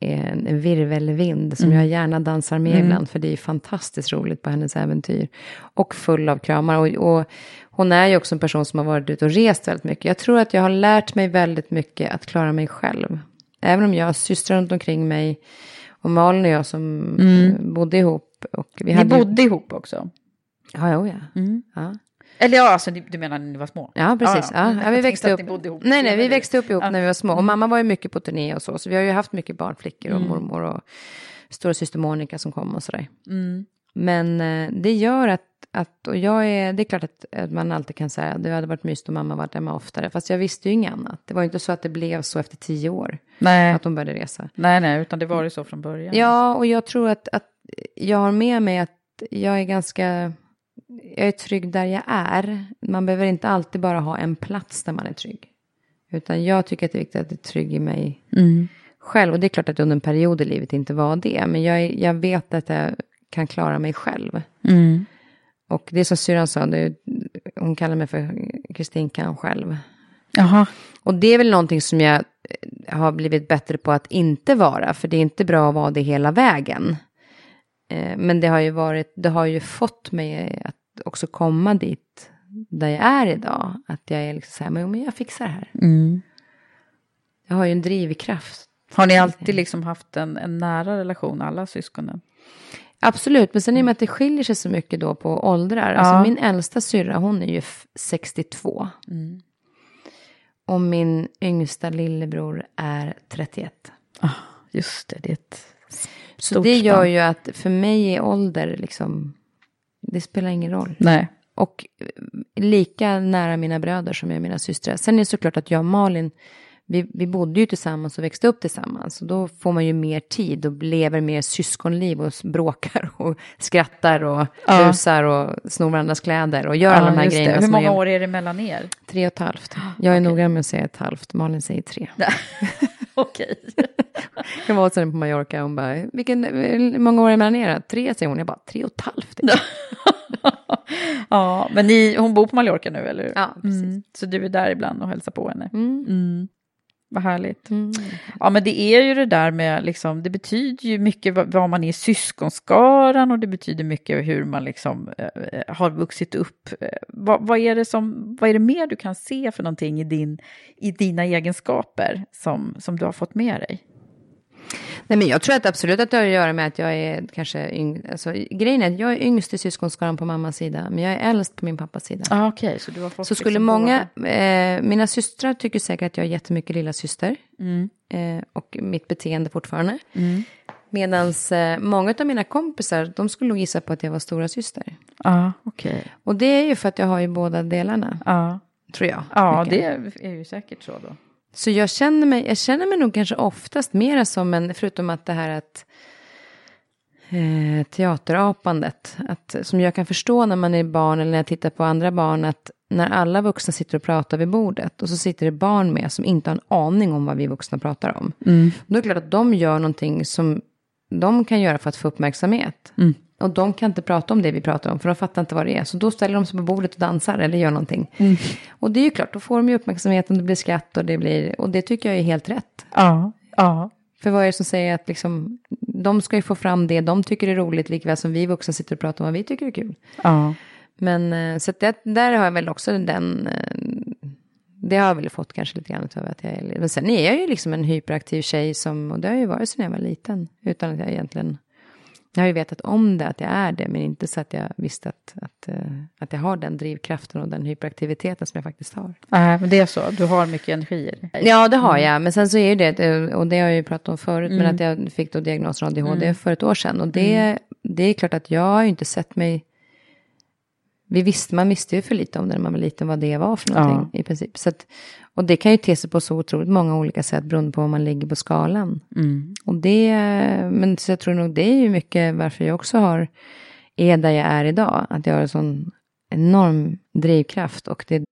är en virvelvind som jag gärna dansar med ibland. För det är fantastiskt roligt på hennes äventyr. Och full av kramar. Och, och hon är ju också en person som har varit ute och rest väldigt mycket. Jag tror att jag har lärt mig väldigt mycket att klara mig själv. Även om jag har systrar runt omkring mig. Och Malin och jag som eh, bodde ihop. Och vi Ni hade ju- bodde ihop också? Ja, jo, ja. ja. Eller ja, alltså, du menar när ni var små? Ja, precis. Ja, ja. Jag vi växte upp. ni Nej, nej, vi växte upp ihop Ja. när vi var små. Och mamma var ju mycket på turné och så. Så vi har ju haft mycket barnflickor och mormor och stora syster Monica som kom och sådär. Men eh, det gör att, att, och jag är, det är klart att, att man alltid kan säga, det hade varit mysigt om mamma varit hemma oftare. Fast jag visste ju inget annat. Det var ju inte så att det blev så efter tio år. Nej. Att hon började resa. nej, nej, utan det var ju så från början. Ja, och jag tror att, att jag har med mig att jag är ganska... Jag är trygg där jag är. Man behöver inte alltid bara ha en plats där man är trygg. Utan jag tycker att det är viktigt att jag är trygg i mig själv. Och det är klart att under en period i livet inte var det. Men jag, jag vet att jag kan klara mig själv. Och det som syrran sa, det, hon kallar mig för Kristin kan själv. Jaha. Och det är väl någonting som jag eh, har blivit bättre på att inte vara. För det är inte bra att vara det hela vägen. Eh, Men det har ju varit, det har ju fått mig att också komma dit där jag är idag. Att jag är liksom så här, men jag fixar det här. Jag har ju en drivkraft. Har ni alltid liksom haft en, en nära relation, alla syskonen? Absolut, men sen i och med att det skiljer sig så mycket då på åldrar. Alltså min äldsta syrra, hon är ju f- 62. Och min yngsta lillebror är 31. Just det, det är ett Så stort det gör ju att för mig är ålder liksom, det spelar ingen roll. Nej. Och eh, lika nära mina bröder som jag är mina systrar. Sen är det såklart att jag och Malin, vi, vi bodde ju tillsammans och växte upp tillsammans. Och då får man ju mer tid och lever mer syskonliv och bråkar och skrattar och Ja. busar och snor varandras kläder och gör alla de här grejerna. Hur många gör- år är det mellan er? Tre och ett halvt. Jag är noga med att säga ett halvt, Malin säger tre. Okej. Jag var hos henne på Mallorca och hon bara, vilken, hur många år är det mellan er? Tre säger hon, jag bara, tre och ett halvt. ja, men ni, hon bor på Mallorca nu, eller hur? Ja, precis. Mm. Så du är där ibland och hälsar på henne? Mm. Mm. Vad härligt. Mm. Ja, men det är ju det där med, liksom, det betyder ju mycket vad, man är i syskonskaran och det betyder mycket hur man liksom eh, har vuxit upp. Eh, vad, vad, är det som, vad är det mer du kan se för någonting i, din, i dina egenskaper som, som du har fått med dig? Nej, men jag tror att absolut att det har att göra med att jag är kanske yng... alltså, grejen är att jag är yngst i syskonskaran på mammas sida, men jag är äldst på min pappas sida. Ah, Okej, så du har fått Så skulle liksom många, eh, mina systrar tycker säkert att jag är jättemycket lilla syster Mm. eh, och mitt beteende fortfarande. Medan eh, många av mina kompisar, de skulle nog gissa på att jag var stora syster. Ja, okej. Och det är ju för att jag har ju båda delarna, Ja, tror jag. ja mycket. det är ju säkert så då. Så jag känner, mig, jag känner mig nog kanske oftast mera som en, förutom att det här att eh, teaterapandet, att, som jag kan förstå när man är barn eller när jag tittar på andra barn, att när alla vuxna sitter och pratar vid bordet och så sitter det barn med som inte har en aning om vad vi vuxna pratar om. Då är det klart att de gör någonting som de kan göra för att få uppmärksamhet. Och de kan inte prata om det vi pratar om, för de fattar inte vad det är. Så då ställer de sig på bordet och dansar eller gör någonting. Och det är ju klart, då får de ju uppmärksamhet och det blir skratt och det blir, och det tycker jag är helt rätt. Ja, ja. För vad är det som säger att liksom, de ska ju få fram det de tycker är roligt, likväl som vi vuxna sitter och pratar om vad vi tycker är kul. ja. Men eh, så det, där har jag väl också den, eh, det har jag väl fått kanske lite grann av att jag är, men sen är jag ju liksom en hyperaktiv tjej som, och det har jag ju varit sedan jag var liten, utan att jag egentligen, jag har ju vetat om det, att jag är det, men inte så att jag visste att, att, eh, att jag har den drivkraften och den hyperaktiviteten som jag faktiskt har. Nej, men det är så. Du har mycket energi i dig. Ja, det har jag. Men sen så är ju det, eh, och det har jag ju pratat om förut, men att jag fick då diagnosen ADHD för ett år sedan. Och det, det är klart att jag har ju inte sett mig... Vi visste, man visste ju för lite om det när man var liten, vad det var för någonting i princip. Så att, och det kan ju te sig på så otroligt många olika sätt beroende på var man ligger på skalan. Och det, men så jag tror nog det är ju mycket varför jag också har, är där jag är idag. Att jag har en sån enorm drivkraft och det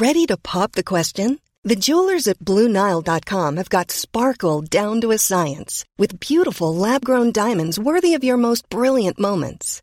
Ready to pop the question? The jewelers at BlueNile.com have got sparkle down to a science with beautiful lab grown diamonds worthy of your most brilliant moments.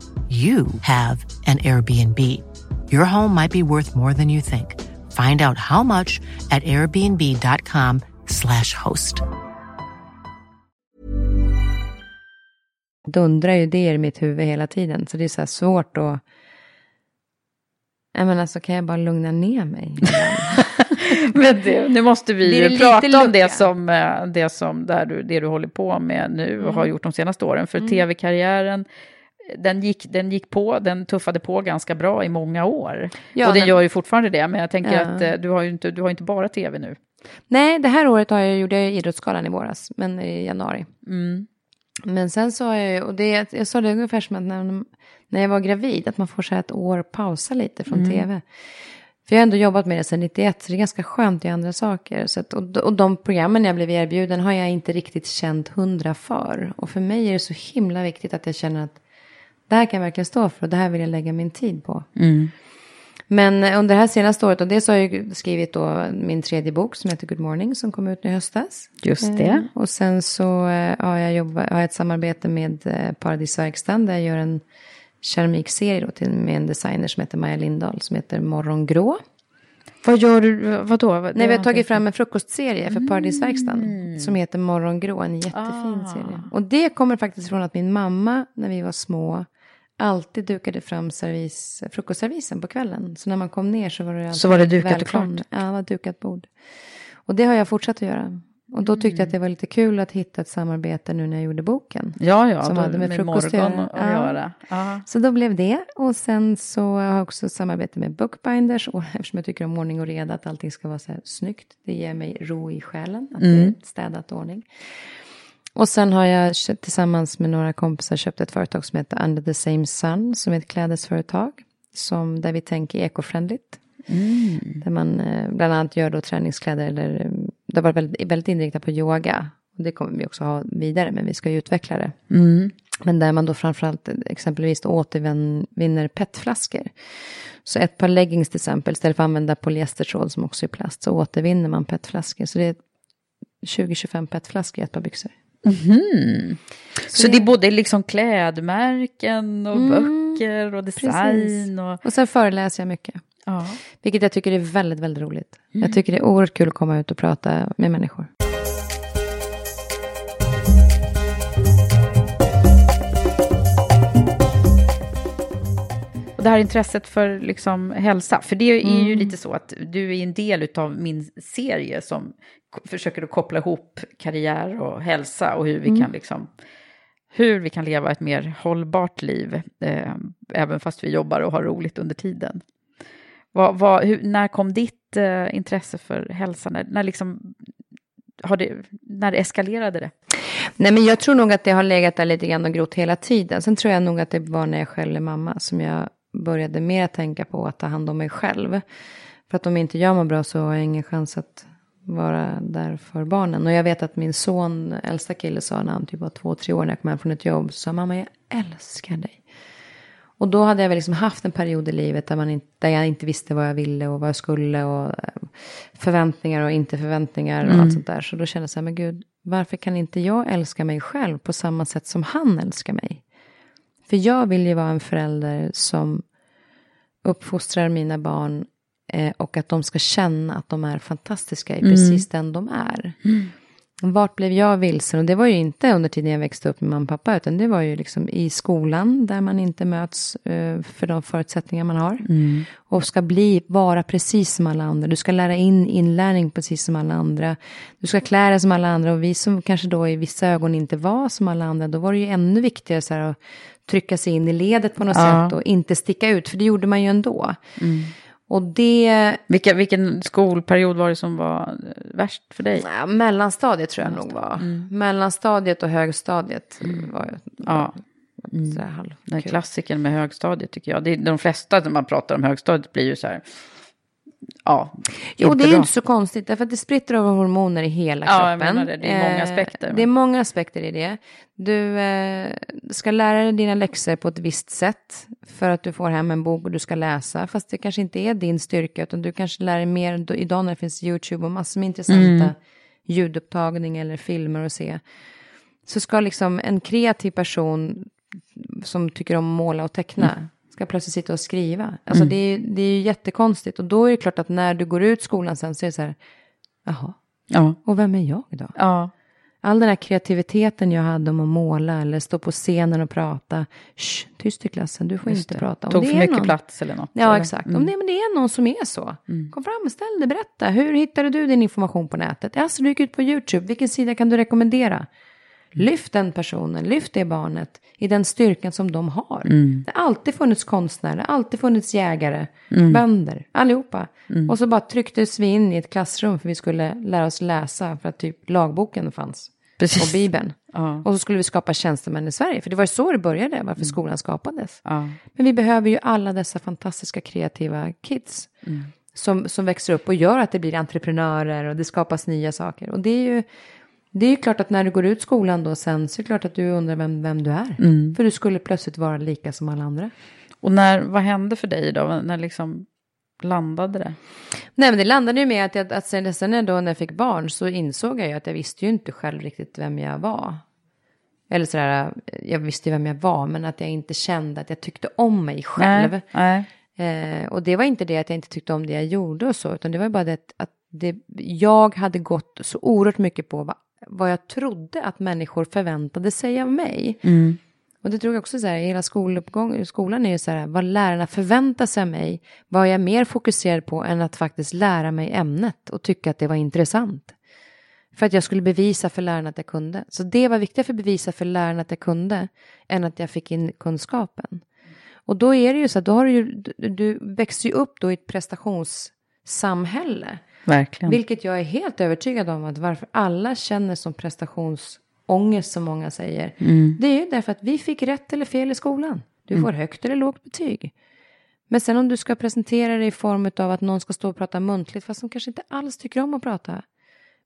you have an Airbnb. Your home might be worth more than you think. Find out how much at airbnb.com slash host. dundrar ju idéer i mitt huvud hela tiden. Så det är så här svårt att... Jag menar, så kan jag bara lugna ner mig. Men det, nu måste vi det ju prata om det som, eh, det som där du, det du håller på med nu och har gjort de senaste åren. För tv-karriären, den gick, den gick på, den tuffade på ganska bra i många år. Ja, och den men- gör ju fortfarande det, men jag tänker Ja. att eh, du har ju inte, du har inte bara tv nu. Nej, det här året har jag, gjorde jag Idrottsgalan i våras, men i januari. Mm. Men sen så har jag ju, och det, jag sa det ungefär som att när, när jag var gravid, att man får så här ett år pausa lite från tv. För jag har ändå jobbat med det sedan 91, så det är ganska skönt göra andra saker. Så att, och, och de programmen jag blev erbjuden har jag inte riktigt känt hundra för. Och för mig är det så himla viktigt att jag känner att det här kan jag verkligen stå för och det här vill jag lägga min tid på. Men eh, under det här senaste året, och det så har jag skrivit då min tredje bok som heter Good Morning som kom ut nu i höstas. Just det. Eh, Och sen så eh, har jag, jobbat, har jag ett samarbete med eh, Paradisverkstan där jag gör en keramikserie då till, med en designer som heter Maja Lindahl som heter Morgongrå. Vad gör du, vadå? Nej, vi har tagit fram en frukostserie för Paradisverkstan som heter Morgongrå, en jättefin serie. Och det kommer faktiskt från att min mamma när vi var små alltid dukade fram servis, frukostservisen på kvällen. Så när man kom ner så var det alltid Så var det dukat och välkommen. klart. Ja, det var dukat bord. Och det har jag fortsatt att göra. Och då tyckte jag att det var lite kul att hitta ett samarbete nu när jag gjorde boken. Ja, ja, Som då- hade med med frukost att göra. Ja. göra. Ja. Så då blev det. Och sen så har jag också samarbete med Bookbinders. Och eftersom jag tycker om ordning och reda, att allting ska vara så här snyggt. Det ger mig ro i själen, att det är städat ordning. Och sen har jag tillsammans med några kompisar köpt ett företag som heter Under the Same Sun, som är ett klädesföretag. Som, där vi tänker eco-friendligt. Där man eh, bland annat gör då träningskläder eller eh, det har varit väldigt, väldigt inriktat på yoga. Och det kommer vi också ha vidare, men vi ska ju utveckla det. Men där man då framförallt eh, exempelvis återvinner petflaskor. Så ett par leggings till exempel, istället för att använda polyestertråd som också är plast, så återvinner man petflaskor. Så det är 20-25 petflaskor i ett par byxor. Så det är både liksom klädmärken och böcker och design. Och, Och sen föreläser jag mycket. ja. Vilket jag tycker är väldigt, väldigt roligt. Jag tycker det är oerhört kul att komma ut och prata med människor. Och det här intresset för liksom hälsa, för det är ju lite så att du är en del av min serie som försöker att koppla ihop karriär och hälsa och hur vi kan liksom hur vi kan leva ett mer hållbart liv, eh, även fast vi jobbar och har roligt under tiden. Vad, vad, hur, när kom ditt eh, intresse för hälsa? När, när, liksom, har det, när eskalerade det? Nej, men jag tror nog att det har legat där lite grann och grott hela tiden. Sen tror jag nog att det var när jag själv är mamma som jag började mer tänka på att ta hand om mig själv. För att om inte jag mår bra så har jag ingen chans att vara där för barnen. Och jag vet att min son, äldsta kille, sa när han typ var två, tre år när jag kom hem från ett jobb, så sa mamma jag älskar dig. Och då hade jag väl liksom haft en period i livet där, man inte, där jag inte visste vad jag ville och vad jag skulle och eh, förväntningar och inte förväntningar och allt sånt där. Så då kände jag så här, men gud, varför kan inte jag älska mig själv på samma sätt som han älskar mig? För jag vill ju vara en förälder som uppfostrar mina barn eh, och att de ska känna att de är fantastiska i precis den de är. Vart blev jag vilsen? Och det var ju inte under tiden jag växte upp med mamma och pappa, utan det var ju liksom i skolan där man inte möts eh, för de förutsättningar man har. Och ska bli, vara precis som alla andra. Du ska lära in inlärning precis som alla andra. Du ska klä dig som alla andra. Och vi som kanske då i vissa ögon inte var som alla andra, då var det ju ännu viktigare så här att trycka sig in i ledet på något Ja. sätt och inte sticka ut, för det gjorde man ju ändå. Och det... Vilka, vilken skolperiod var det som var eh, värst för dig? Ja, mellanstadiet tror jag nog var. Mm. Mellanstadiet och högstadiet var Ja. mm. så här halvkul. Den här klassikern med högstadiet tycker jag. Det är, de flesta när man pratar om högstadiet blir ju så här. Ja, Jo, det är bra. inte så konstigt, därför att det spritter över hormoner i hela Ja, jag kroppen. menar det. Det är många Eh, aspekter. Det är många aspekter i det. Du eh, ska lära dig dina läxor på ett visst sätt för att du får hem en bok och du ska läsa, fast det kanske inte är din styrka, utan du kanske lär dig mer idag när det finns YouTube och massor med intressanta Mm. ljudupptagningar eller filmer att se. Så ska liksom en kreativ person som tycker om att måla och teckna ska plötsligt sitta och skriva. Alltså det, är, det är ju jättekonstigt. Och då är det klart att när du går ut skolan sen så är det så här, jaha, Ja. och vem är jag då? Ja. All den här kreativiteten jag hade om att måla eller stå på scenen och prata. Shh, tyst i klassen, du får Just inte det. prata. Om Tog för mycket någon- plats eller något. Ja, eller? exakt. Mm. Om det, men det är någon som är så. Kom fram, ställ dig, berätta. Hur hittade du din information på nätet? Alltså, du gick ut på YouTube. Vilken sida kan du rekommendera? Lyft den personen, lyft det barnet i den styrkan som de har. Det har alltid funnits konstnärer, alltid funnits jägare, bönder, allihopa. Och så bara trycktes vi in i ett klassrum för vi skulle lära oss läsa för att typ lagboken fanns. Precis. Och Bibeln. Ja. Och så skulle vi skapa tjänstemän i Sverige, för det var så det började, varför skolan skapades. Ja. Men vi behöver ju alla dessa fantastiska kreativa kids. Som, som växer upp och gör att det blir entreprenörer och det skapas nya saker. Och det är ju, det är ju klart att när du går ut skolan då sen så är det klart att du undrar vem, vem du är. För du skulle plötsligt vara lika som alla andra. Och när, vad hände för dig då? När liksom landade det? Nej men det landade ju med att, jag, att sen, sen då när jag fick barn så insåg jag ju att jag visste ju inte själv riktigt vem jag var. Eller sådär, jag visste ju vem jag var men att jag inte kände att jag tyckte om mig själv. Nej. Nej. Eh, och det var inte det att jag inte tyckte om det jag gjorde och så, utan det var bara det att, att det, jag hade gått så oerhört mycket på vad, vad jag trodde att människor förväntade sig av mig. Och det tror jag också så här, hela skoluppgång, skolan är ju så här, vad lärarna förväntar sig av mig, var jag mer fokuserad på än att faktiskt lära mig ämnet och tycka att det var intressant. För att jag skulle bevisa för lärarna att jag kunde. Så det var viktigare för att bevisa för lärarna att jag kunde, än att jag fick in kunskapen. Och då är det ju så att då har du, ju, du, du växer ju upp då i ett prestationssamhälle. Verkligen. Vilket jag är helt övertygad om att varför alla känner som prestationsångest som många säger. Det är ju därför att vi fick rätt eller fel i skolan. Du får högt eller lågt betyg. Men sen om du ska presentera det i form av att någon ska stå och prata muntligt fast de kanske inte alls tycker om att prata.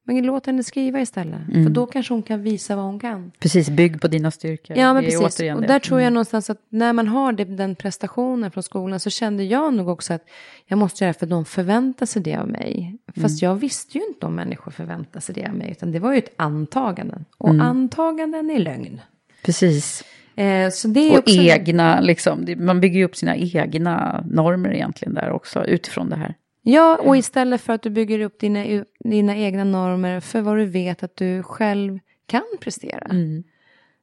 Men låt henne skriva istället. För då kanske hon kan visa vad hon kan. Precis, bygg på dina styrkor. Ja, men Det precis. Och det. där tror jag Mm. någonstans att när man har det, den prestationen från skolan så kände jag nog också att jag måste göra för de förväntar sig det av mig. Fast Mm. jag visste ju inte om människor förväntar sig det av mig, utan det var ju ett antagande. Och Mm. antaganden är lögn. Precis. Eh, så det är Och egna, liksom, man bygger ju upp sina egna normer egentligen där också, utifrån det här. Ja, och istället för att du bygger upp dina, dina egna normer för vad du vet att du själv kan prestera. Mm.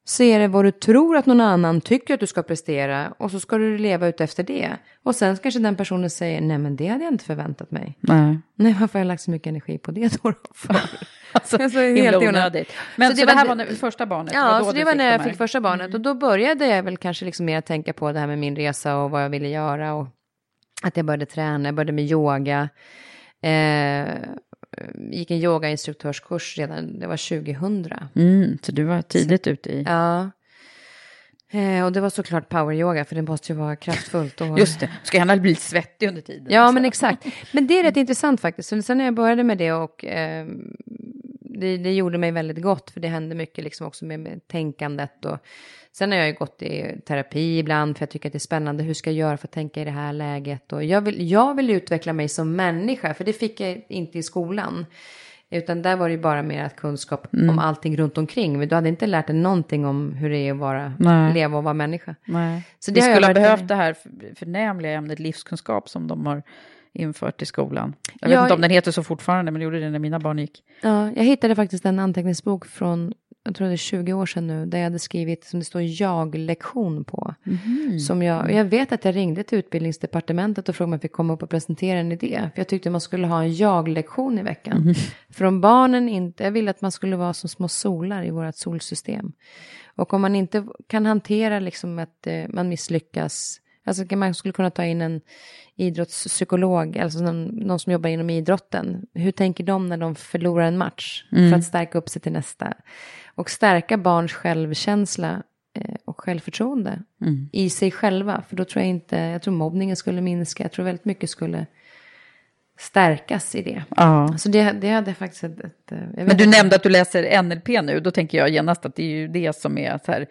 Så är det vad du tror att någon annan tycker att du ska prestera och så ska du leva ut efter det. Och sen kanske den personen säger, nej men det hade jag inte förväntat mig. Nej. Nej, varför har jag lagt så mycket energi på det då? För? Alltså, Alltså, helt onödigt. Men så, Så det det, var här det- var när, första barnet? Ja, då så det var när jag här? fick första barnet. Och då började jag väl kanske liksom mer tänka på det här med min resa och vad jag ville göra. Och att jag började träna, jag började med yoga. Eh, gick en yogainstruktörskurs redan, det var 2000. Mm, så du var tidigt ute i... Ja. Eh, och det var såklart poweryoga, för det måste ju vara kraftfullt. Och... Just det, ska gärna bli svettig under tiden. Ja, också. men exakt. Men det är rätt intressant faktiskt. För sen när jag började med det och eh, det, det gjorde mig väldigt gott, för det hände mycket liksom också med, med tänkandet. Och, sen har jag ju gått i terapi ibland, för jag tycker att det är spännande. Hur ska jag göra för att tänka i det här läget? Och jag vill, jag vill utveckla mig som människa, för det fick jag inte i skolan. Utan där var det ju bara mer att kunskap Mm. om allting runt omkring. Men du hade inte lärt dig någonting om hur det är att vara, Nej. leva och vara människa. Nej. Så det Vi skulle ha behövt det här för- förnämliga ämnet livskunskap som de har infört i skolan. Jag Ja, vet inte om den heter så fortfarande, men det gjorde det när mina barn gick. Ja, jag hittade faktiskt en anteckningsbok från, jag tror det är 20 år sedan nu, där jag hade skrivit som det står jag-lektion på. Som jag, jag vet att jag ringde till utbildningsdepartementet och frågade om jag fick komma upp och presentera en idé. För jag tyckte man skulle ha en jag-lektion i veckan. För om barnen inte, jag ville att man skulle vara som små solar i vårt solsystem. Och om man inte kan hantera liksom att eh, man misslyckas, Alltså man skulle kunna ta in en idrottspsykolog, alltså någon, någon som jobbar inom idrotten. Hur tänker de när de förlorar en match? Mm. För att stärka upp sig till nästa. Och stärka barns självkänsla eh, och självförtroende Mm. i sig själva. För då tror jag inte, jag tror mobbningen skulle minska. Jag tror väldigt mycket skulle stärkas i det. Ja. Så det, det hade faktiskt ett... ett eh, Men du inte. nämnde att du läser NLP nu, då tänker jag genast att det är ju det som är så här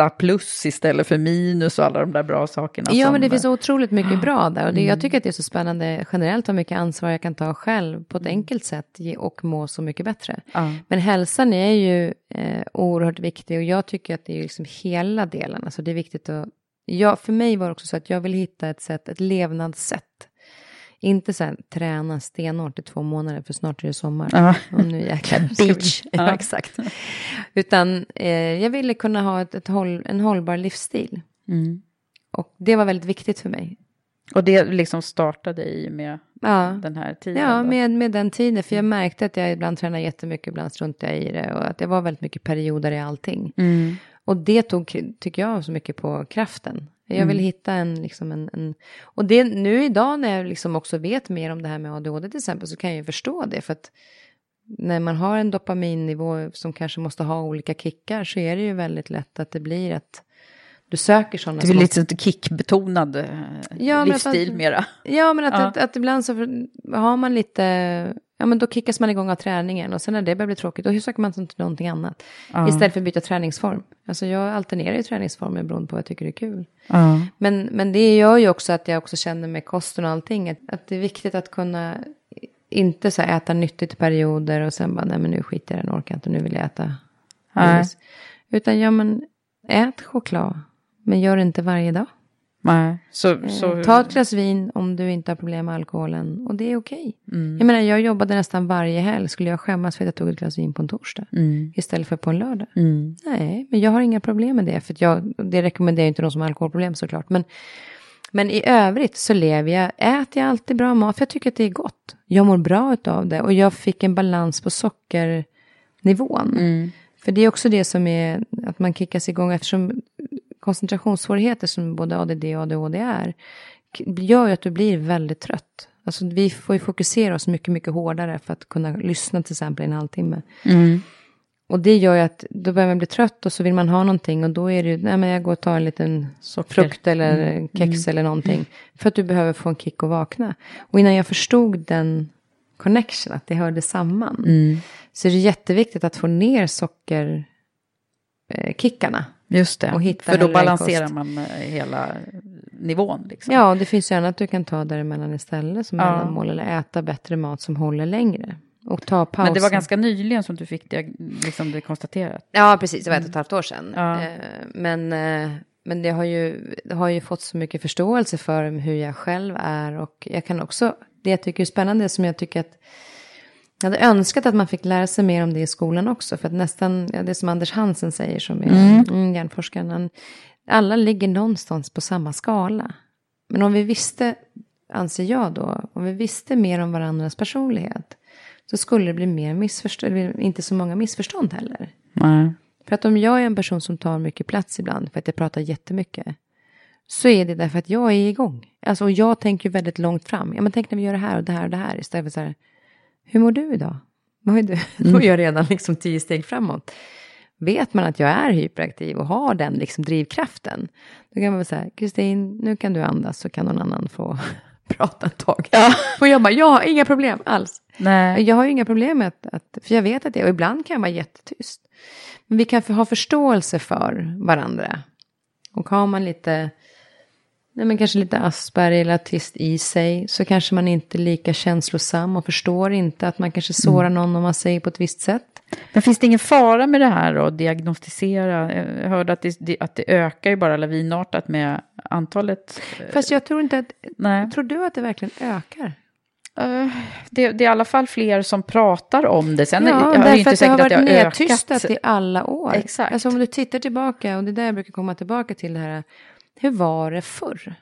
älta plus istället för minus och alla de där bra sakerna. Ja, men det finns otroligt mycket bra där. Och det, Mm. jag tycker att det är så spännande generellt vad mycket ansvar jag kan ta själv på ett enkelt sätt och må så mycket bättre. Ja. Men hälsan är ju eh, oerhört viktig och jag tycker att det är liksom hela delen. Alltså det är viktigt att... Ja, för mig var det också så att jag vill hitta ett sätt, ett levnadssätt. Inte så här, träna stenhårt i två månader för snart är det sommar. Ja. Och nu jäklar. Beach. Ja, Ja. exakt. Utan eh, jag ville kunna ha ett, ett håll, en hållbar livsstil. Mm. Och det var väldigt viktigt för mig. Och det liksom startade i med Ja. den här tiden? Ja, då? med, med den tiden. För jag märkte att jag ibland tränade jättemycket, ibland struntade jag i det. Och att det var väldigt mycket perioder i allting. Mm. Och det tog, tycker jag, så mycket på kraften. Jag Mm. vill hitta en, liksom en, en... Och det, nu idag när jag liksom också vet mer om det här med ADHD till exempel så kan jag ju förstå det. För att när man har en dopaminnivå som kanske måste ha olika kickar så är det ju väldigt lätt att det blir att du söker sådana Det blir lite sånt kickbetonad eh, Ja, livsstil att- mera. Ja, men att, Ja. att, att ibland så har man lite, ja men då kickas man igång av träningen och sen när det börjar bli tråkigt då söker man sig till någonting annat. Ja. Istället för att byta träningsform. Alltså jag alternerar ju träningsformer beroende på vad jag tycker är kul. Ja. Men, men det gör ju också att jag också känner med kosten och allting, att, att det är viktigt att kunna inte så äta nyttigt i perioder och sen bara, nej men nu skiter jag i det, nu orkar inte, nu vill jag äta godis. Utan ja men, ät choklad, men gör det inte varje dag. Nej. Så, Eh, så, Ta ett glas vin om du inte har problem med alkoholen och det är okej. Mm. Jag menar, jag jobbade nästan varje helg. Skulle jag skämmas för att jag tog ett glas vin på en torsdag Mm. istället för på en lördag? Mm. Nej, men jag har inga problem med det. För jag, det rekommenderar inte de som har alkoholproblem såklart. Men, men i övrigt så lever jag, äter jag alltid bra mat för jag tycker att det är gott. Jag mår bra av det och jag fick en balans på sockernivån. Mm. För det är också det som är att man kickas igång eftersom koncentrationssvårigheter som både ADD och ADHD är gör ju att du blir väldigt trött. Alltså vi får ju fokusera oss mycket, mycket hårdare för att kunna lyssna till exempel i en halvtimme. Mm. Och det gör ju att då börjar man bli trött och så vill man ha någonting och då är det ju, nej men jag går och tar en liten Socker. frukt eller kex eller någonting. För att du behöver få en kick och vakna. Och innan jag förstod den connection, att det hörde samman. Mm. Så är det jätteviktigt att få ner sockerkickarna. Just det, Och hitta för då balanserar kost. man eh, hela nivån. Liksom. Ja, och det finns ju annat du kan ta däremellan istället som Ja. mellanmål. Eller äta bättre mat som håller längre. Och ta pauser. Men det var ganska nyligen som du fick det, liksom det konstaterat. Ja, precis. Det var ett och ett halvt år sedan. Ja. Eh, Men, eh, men det har, ju, det har ju fått så mycket förståelse för hur jag själv är. Och jag kan också, det jag tycker är spännande, som jag tycker att jag hade önskat att man fick lära sig mer om det i skolan också. För att nästan, ja, det som Anders Hansen säger som är Mm. mm. hjärnforskaren. Alla ligger någonstans på samma skala. Men om vi visste, anser jag då, om vi visste mer om varandras personlighet. Så skulle det bli mer missförstånd, inte så många missförstånd heller. Nej. För att om jag är en person som tar mycket plats ibland, för att jag pratar jättemycket, så är det därför att jag är igång. Alltså, och jag tänker väldigt långt fram. Ja, men tänk när vi gör det här och det här och det här. Istället för så här, hur mår du idag? Vad är du? Då är jag redan liksom tio steg framåt. Vet man att jag är hyperaktiv och har den liksom drivkraften, då kan man väl säga, Kristin, nu kan du andas så kan någon annan få prata ett tag. Och jag bara, jag har inga problem alls. Nej. Jag har ju inga problem med att, att, för jag vet att det, och ibland kan jag vara jättetyst. Men vi kan ha förståelse för varandra. Och har man lite, nej men kanske lite Asperger eller autist i sig, så kanske man inte är lika känslosam och förstår inte att man kanske sårar någon om man säger på ett visst sätt. Men finns det ingen fara med det här att diagnostisera? Jag hörde att det, att det ökar ju bara lavinartat med antalet. eh, Fast jag tror inte att, Nej. tror du att det verkligen ökar? Eh, Det, det är i alla fall fler som pratar om det. Sen Ja, jag ju därför inte att det har säkert varit nedtystat i alla år. Exakt. Alltså om du tittar tillbaka, och det är där jag brukar komma tillbaka till det här, hur var det förr?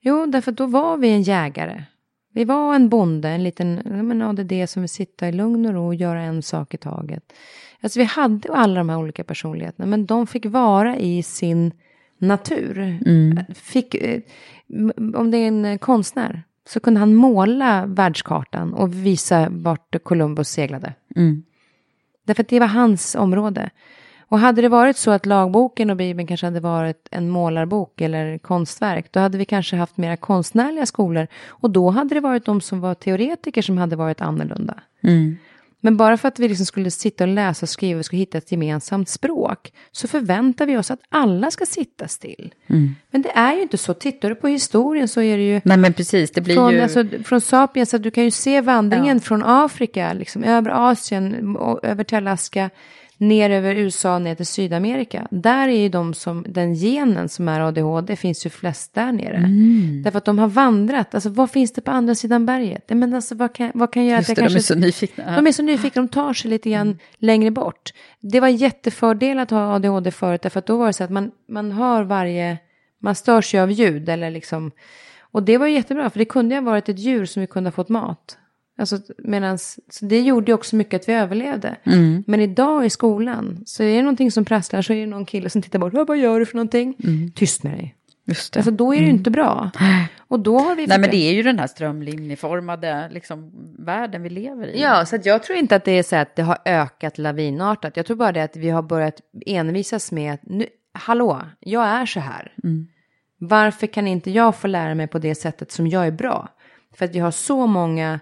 Jo, därför att då var vi en jägare. Vi var en bonde, en liten men ADD som vill sitta i lugn och ro och göra en sak i taget. Alltså vi hade alla de här olika personligheterna, men de fick vara i sin natur. Mm. Fick, eh, om det är en eh, konstnär så kunde han måla världskartan och visa vart Columbus seglade. Mm. Därför att det var hans område. Och hade det varit så att lagboken och Bibeln kanske hade varit en målarbok eller konstverk, då hade vi kanske haft mera konstnärliga skolor. Och då hade det varit de som var teoretiker som hade varit annorlunda. Mm. Men bara för att vi liksom skulle sitta och läsa och skriva och skulle hitta ett gemensamt språk, så förväntar vi oss att alla ska sitta still. Mm. Men det är ju inte så. Tittar du på historien så är det ju Nej men precis, det blir från, ju... alltså, från Sapiens, att du kan ju se vandringen från Afrika, liksom, över Asien, och över till Alaska, ner över USA, ner till Sydamerika. Där är ju de som, den genen som är ADHD finns ju flest där nere. Mm. Därför att de har vandrat, alltså vad finns det på andra sidan berget? Men alltså vad kan, vad kan göra Just att det, jag de kanske... är så nyfikna. De är så nyfikna, de tar sig lite grann längre bort. Det var jättefördel att ha ADHD förut, därför att då var det så att man, man hör varje, man störs ju av ljud eller liksom, och det var jättebra, för det kunde ju ha varit ett djur som vi kunde ha fått mat. Alltså, medans, så det gjorde ju också mycket att vi överlevde. Mm. Men idag i skolan, så är det någonting som prasslar, så är det någon kille som tittar bort, "Vad- gör du för någonting? Tyst med dig. Just det. Alltså då är det ju inte bra. Och då har vi... Nej men det är ju den här strömlinjeformade liksom, världen vi lever i. Ja, så jag tror inte att det är så att det har ökat lavinartat. Jag tror bara det att vi har börjat envisas med att nu, hallå, jag är så här. Varför kan inte jag få lära mig på det sättet som jag är bra? För att vi har så många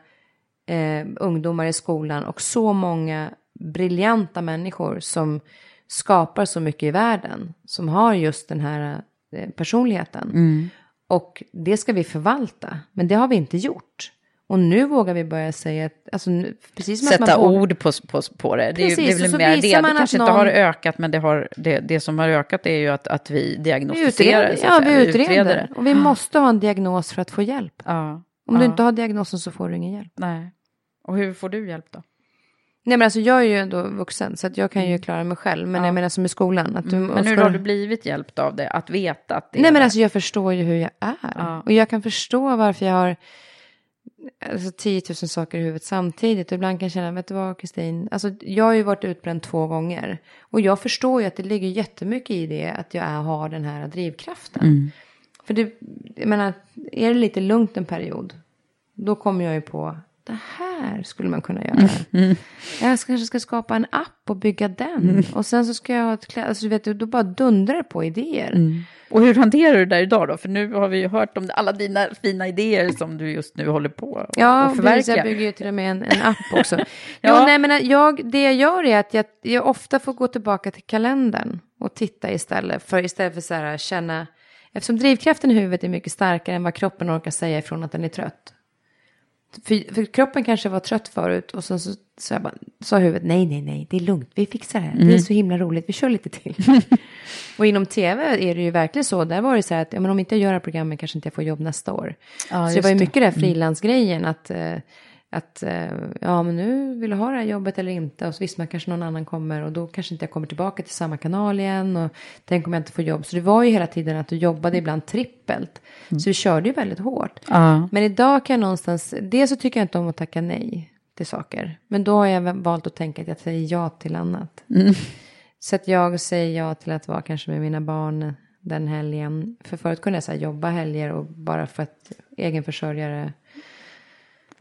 eh, ungdomar i skolan och så många briljanta människor som skapar så mycket i världen. Som har just den här eh, personligheten. Och det ska vi förvalta, men det har vi inte gjort. Och nu vågar vi börja säga att, alltså, precis som att Sätta man vågar- ord på, på, på det. Det är, Precis, det är så väl mer det. visar Det man att kanske inte någon- har ökat, men det, har, det, det som har ökat är ju att, att vi Vi diagnostiserar. utreder, så att ja, vi utreder. Och vi måste ha en diagnos för att få hjälp. Ja. Om ja. du inte har diagnosen så får du ingen hjälp. Nej. Och hur får du hjälp då? Nej men alltså jag är ju ändå vuxen så att jag kan ju klara mig själv. Men Ja. jag menar som i skolan. Att du, Mm. Men hur har du blivit hjälpt av det? Att veta att det Nej är men det? alltså jag förstår ju hur jag är. Ja. Och jag kan förstå varför jag har alltså, 10 000 saker i huvudet samtidigt. Och ibland kan jag känna, vet du vad Kristin, alltså jag har ju varit utbränd två gånger. Och jag förstår ju att det ligger jättemycket i det att jag är, har den här drivkraften. Mm. För det, jag menar, är det lite lugnt en period, då kommer jag ju på, det här skulle man kunna göra. Mm. Jag kanske ska skapa en app och bygga den. Och sen så ska jag ha ett kläd, alltså du vet, då bara dundrar det på idéer. Mm. Och hur hanterar du det där idag då? För nu har vi ju hört om alla dina fina idéer som du just nu håller på att Ja, att precis. Jag förverkliga. bygger ju till och med en, en app också. Ja. Jo, nej, men jag, det jag gör är att jag, jag ofta får gå tillbaka till kalendern och titta istället. För istället för så här känna, eftersom drivkraften i huvudet är mycket starkare än vad kroppen orkar säga ifrån att den är trött. För, för kroppen kanske var trött förut och sen så jag bara, sa huvudet nej, nej, nej, det är lugnt, vi fixar det här, Mm. det är så himla roligt, vi kör lite till. och inom tv är det ju verkligen så, där var det så här att ja, men om inte jag gör det här programmet kanske inte jag får jobb nästa år. Ja, så det var ju mycket det här Mm. frilansgrejen, att, eh, att eh, ja men nu vill du ha det här jobbet eller inte, och så visste man kanske någon annan kommer och då kanske inte jag kommer tillbaka till samma kanal igen och tänk om jag inte får jobb. Så det var ju hela tiden att du jobbade ibland trippelt. Så vi körde ju väldigt hårt. Ja. Men idag kan jag någonstans, dels så tycker jag inte om att tacka nej till saker. Men då har jag valt att tänka att jag säger ja till annat. Mm. Så att jag säger ja till att vara kanske med mina barn den helgen. För förut kunde jag så jobba helger och bara för att egenförsörjare.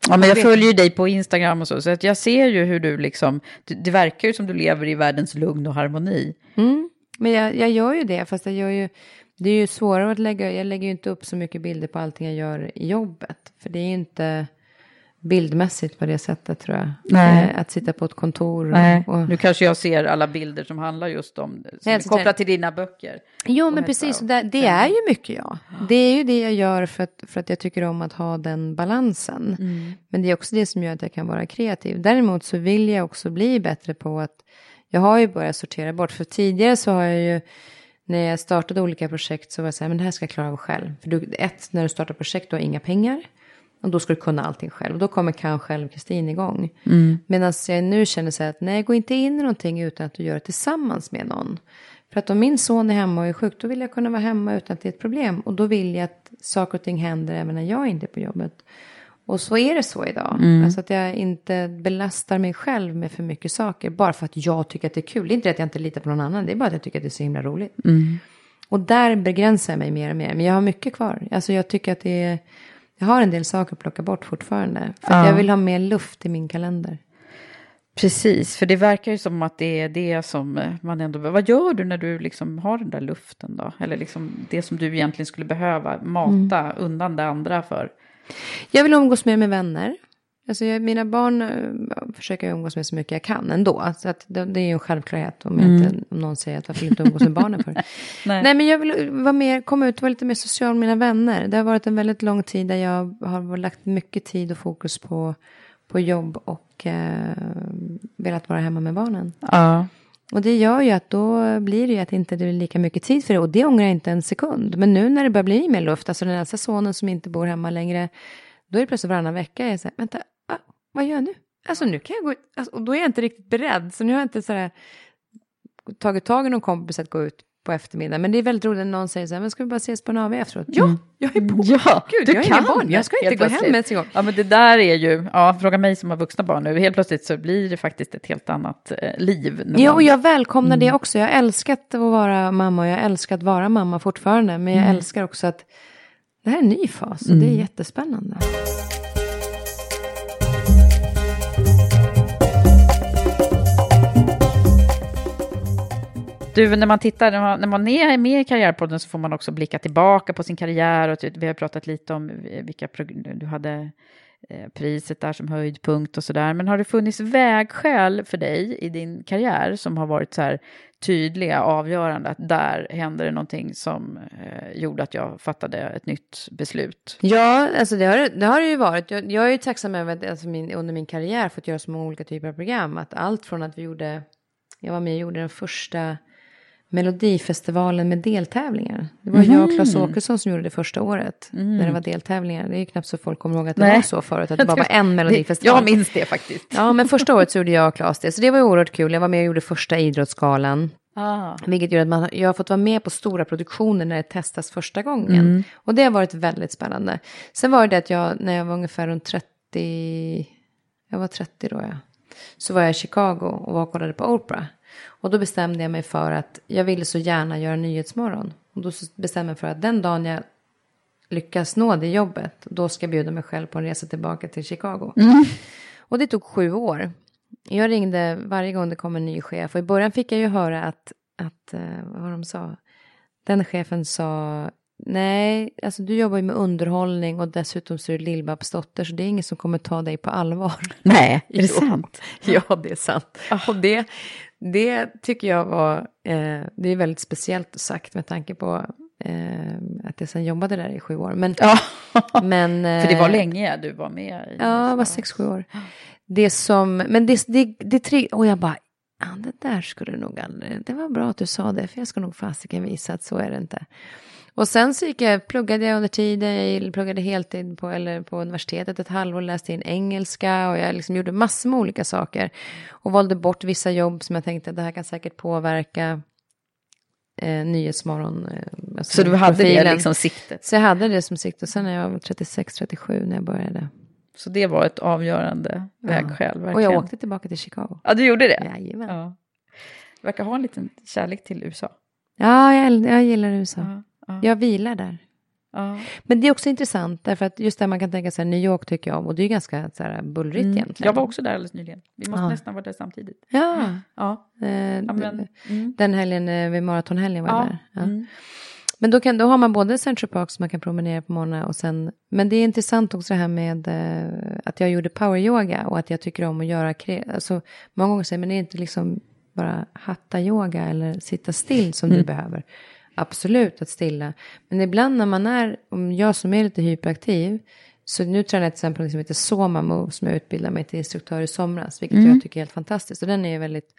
Ja, men jag följer ju dig på Instagram och så, så att jag ser ju hur du liksom, det, det verkar ju som du lever i världens lugn och harmoni. Mm. Men jag, jag gör ju det, fast jag gör ju, det är ju svårare att lägga, jag lägger ju inte upp så mycket bilder på allting jag gör i jobbet. För det är ju inte bildmässigt på det sättet tror jag. Nej. Eh, Att sitta på ett kontor. och- Nej. och, Nu kanske jag ser alla bilder som handlar just om, som Nej, är så kopplat till dina böcker. Jo, men precis. och Det, är ju mycket jag. Det är ju det jag gör för att, för att jag tycker om att ha den balansen. Mm. Men det är också det som gör att jag kan vara kreativ. Däremot så vill jag också bli bättre på att jag har ju börjat sortera bort. För tidigare så har jag ju, när jag startade olika projekt så var jag så här, men det här ska jag klara av själv. För du, ett, när du startar projekt, du har inga pengar. Och då ska du kunna allting själv. Och då kommer kan själv Kristin igång. Mm. Medan jag nu känner så här att nej, gå inte in i någonting utan att du gör det tillsammans med någon. För att om min son är hemma och är sjuk, då vill jag kunna vara hemma utan att det är ett problem. Och då vill jag att saker och ting händer även när jag inte är på jobbet. Och så är det så idag. Mm. Alltså att jag inte belastar mig själv med för mycket saker. Bara för att jag tycker att det är kul. Det är inte att jag inte litar på någon annan. Det är bara att jag tycker att det är så himla roligt. Mm. Och där begränsar jag mig mer och mer. Men jag har mycket kvar. Alltså jag tycker att det är... Jag har en del saker att plocka bort fortfarande. För Ja. jag vill ha mer luft i min kalender. Precis, för det verkar ju som att det är det som eh, man ändå... Vad gör du när du liksom har den där luften då? Eller liksom det som du egentligen skulle behöva mata Mm. undan det andra för? Jag vill umgås mer med vänner. Alltså jag, mina barn eh, försöker jag umgås med så mycket jag kan ändå. Så att det, det är ju en självklarhet om, Mm. inte, om någon säger att varför inte umgås med barnen för. Nej. Nej men jag vill vara mer, komma ut och vara lite mer social med mina vänner. Det har varit en väldigt lång tid där jag har lagt mycket tid och fokus på, på jobb och eh, velat vara hemma med barnen. Ja. Och det gör ju att då blir det ju att inte det blir lika mycket tid för det. Och det ångrar jag inte en sekund. Men nu när det börjar bli mer luft, alltså den äldsta sonen som inte bor hemma längre, då är det plötsligt varannan vecka, jag säger, vänta, vad gör jag nu? Alltså nu kan jag gå ut, alltså, och då är jag inte riktigt beredd. Så nu har jag inte sådär tagit tag i någon kompis att gå ut på eftermiddagen. Men det är väldigt roligt när någon säger så här, men ska vi bara ses på en AV efteråt? Ja, jag är på. Mm. Ja, Gud, du jag kan barn. Jag ska inte helt gå hem ens en gång. Ja, men det där är ju, ja, fråga mig som har vuxna barn nu, helt plötsligt så blir det faktiskt ett helt annat eh, liv. Ja, och jag välkomnar Mm. det också. Jag älskat att vara mamma och jag älskar att vara mamma fortfarande. Men jag Mm. älskar också att det här är en ny fas och det är jättespännande. Du, när man tittar, när man, när man är med i Karriärpodden så får man också blicka tillbaka på sin karriär. Och typ, vi har pratat lite om eh, vilka prog- du hade eh, priset där som höjdpunkt och sådär. Men har det funnits vägskäl för dig i din karriär som har varit så här tydliga, avgörande, att där hände det någonting som eh, gjorde att jag fattade ett nytt beslut? Ja, alltså det har det har det ju varit. Jag, jag är ju tacksam över att alltså min, under min karriär fått göra så många olika typer av program. Att allt från att vi gjorde, jag var med och gjorde den första Melodifestivalen med deltävlingar. Det var jag och Claes Åkesson som gjorde det första året. När det var deltävlingar. Det är ju knappt så folk kommer ihåg att det Nej. var så förut. Att det bara var en melodifestival. Jag minns det faktiskt. Ja, men första året så gjorde jag och Claes det. Så det var ju oerhört kul. Jag var med och gjorde första Idrottsgalan. Ah. Vilket gör att man, jag har fått vara med på stora produktioner när det testas första gången. Och det har varit väldigt spännande. Sen var det det att jag, när jag var ungefär runt 30, jag var 30 då ja. Så var jag i Chicago och var och kollade på Oprah. Och då bestämde jag mig för att jag ville så gärna göra Nyhetsmorgon. Och då bestämde jag mig för att den dagen jag lyckas nå det jobbet, då ska jag bjuda mig själv på en resa tillbaka till Chicago. Och det tog sju år. Jag ringde varje gång det kom en ny chef och i början fick jag ju höra att, att eh, vad de sa? Den chefen sa, nej, alltså du jobbar ju med underhållning och dessutom så är du Lill-Babs dotter så det är ingen som kommer ta dig på allvar. Nej, är det Jo. sant? Ja, det är sant. Och det, det tycker jag var, eh, det är väldigt speciellt sagt med tanke på eh, att jag sen jobbade där i sju år. Men, Ja, men, för det var eh, länge du var med i Ja, det var sex, sju år. Det som, men det, det, det tre, och jag bara, det där skulle du nog aldrig, det var bra att du sa det, för jag ska nog fasiken visa att så är det inte. Och sen så gick jag, pluggade jag under tiden, jag pluggade heltid på, eller på universitetet ett halvår, läste in engelska och jag liksom gjorde massor med olika saker. Och valde bort vissa jobb som jag tänkte, det här kan säkert påverka eh, Nyhetsmorgon. Eh, alltså Så du hade det profilen. liksom siktet? Så jag hade det som sikt och sen när jag var 36-37 när jag började. Så det var ett avgörande vägskäl, verkligen. Och jag åkte tillbaka till Chicago. Ja, du gjorde det? Jajamän. Ja. Du verkar ha en liten kärlek till USA. Ja, jag, jag gillar USA. Ja, ja. Jag vilar där. Ja. Men det är också intressant, därför att just där man kan tänka sig New York tycker jag om, och det är ganska så här, bullrigt Mm. egentligen. Jag var också där alldeles nyligen. Vi måste Ja. nästan vara där samtidigt. Ja, Ja. eh, men, mm. den helgen, eh, vid maratonhelgen var jag Ja. där. Mm. Men då, kan, då har man både Central Park som man kan promenera på morgonen och sen, men det är intressant också det här med eh, att jag gjorde power yoga och att jag tycker om att göra, alltså många gånger säger men det är inte liksom bara hatta yoga eller sitta still som Mm. du behöver. Absolut att stilla, men ibland när man är, om jag som är lite hyperaktiv, så nu tränar jag till exempel något som heter Soma Move som jag utbildade mig till instruktör i somras, vilket Mm. jag tycker är helt fantastiskt. Och den är ju väldigt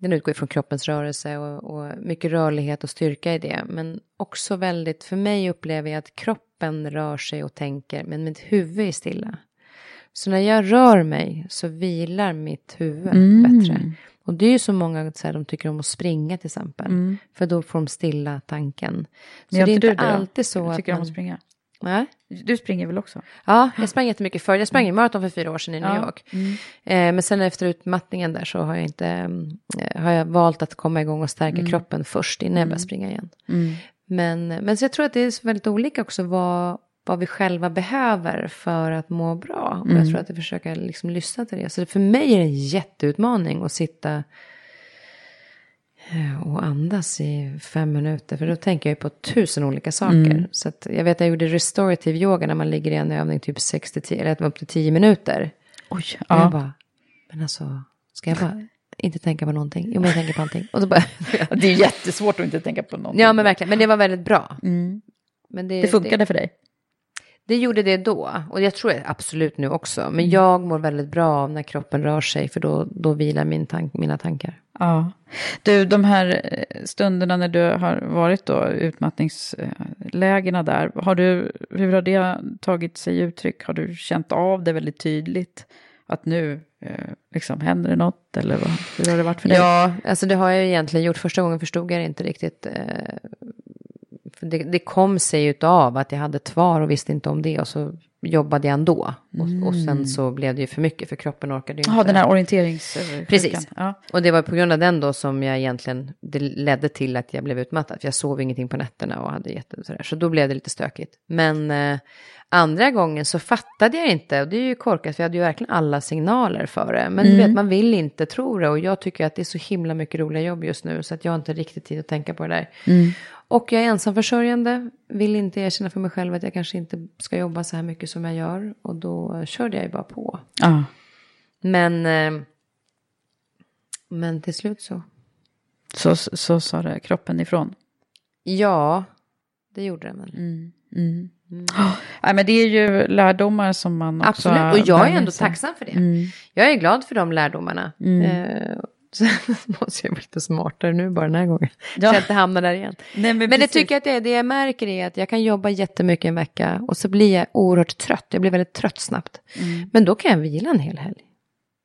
den utgår från kroppens rörelse och, och mycket rörlighet och styrka i det. Men också väldigt, för mig upplever jag att kroppen rör sig och tänker, men mitt huvud är stilla. Så när jag rör mig så vilar mitt huvud Mm. bättre. Och det är ju så många, så här, de tycker om att springa till exempel. Mm. För då får de stilla tanken. Så det är inte alltid så Jag att tycker om man... att springa. Nej. Du springer väl också? Ja, jag sprang jättemycket förr. Jag sprang i maraton för fyra år sedan i New Ja. York. Eh, men sen efter utmattningen där så har jag inte, eh, har jag valt att komma igång och stärka kroppen först innan jag börjar springa igen. Men, men så jag tror att det är väldigt olika också vad, vad vi själva behöver för att må bra. Och jag tror att jag försöker liksom lyssna till det. Så för mig är det en jätteutmaning att sitta eh, och andas i fem minuter. För då tänker jag ju på tusen olika saker. Så att jag vet att jag gjorde restorative yoga när man ligger i en övning typ 6 till 10, eller upp till 10 minuter. Oj, Och jag ja. bara, men alltså, ska jag bara inte tänka på någonting? Jo, men jag tänker på allting. Och så bara, Det är jättesvårt att inte tänka på någonting. ja men verkligen, men det var väldigt bra. Mm. Men Det funkade för dig? Det gjorde det då, och jag tror absolut nu också. Mm. Men jag mår väldigt bra av när kroppen rör sig, för då, då vilar min tank, mina tankar. Ja. Du, de här eh, stunderna när du har varit då utmattningslägena där, har du, hur har det tagit sig uttryck? Har du känt av det väldigt tydligt? Att nu eh, liksom händer det något eller vad, hur har det varit för dig? Ja, alltså det har jag egentligen gjort. Första gången förstod jag det inte riktigt. Eh, det, det kom sig utav att jag hade tvar och visste inte om det. Och så jobbade jag ändå. Och, och sen så blev det ju för mycket för kroppen orkade ju inte. Jaha, den här orienterings... Precis. Ja. Och det var på grund av den då som jag egentligen, det ledde till att jag blev utmattad. För jag sov ingenting på nätterna och hade jätte sådär. Så då blev det lite stökigt. Men eh, andra gången så fattade jag inte. Och det är ju korkat för jag hade ju verkligen alla signaler för det. Men du vet, man vill inte tro det. Och jag tycker att det är så himla mycket roliga jobb just nu. Så att jag har inte riktigt tid att tänka på det där. Och jag är ensamförsörjande. Vill inte erkänna för mig själv att jag kanske inte ska jobba så här mycket som jag gör. Och då körde jag ju bara på. Ja. Men, eh, men till slut så. Så, så sa det kroppen ifrån. Ja, det gjorde den väl. Mm. Nej, men det är ju lärdomar som man också Absolut, och jag är ändå tacksam för det. Mm. Jag är glad för de lärdomarna. Eh, sen måste jag bli lite smartare nu bara den här gången. Så jag inte hamnar där igen. Nej, men Men det tycker jag att det är. Det jag märker är att jag kan jobba jättemycket en vecka och så blir jag oerhört trött. Jag blir väldigt trött snabbt. Mm. Men då kan jag vila en hel helg.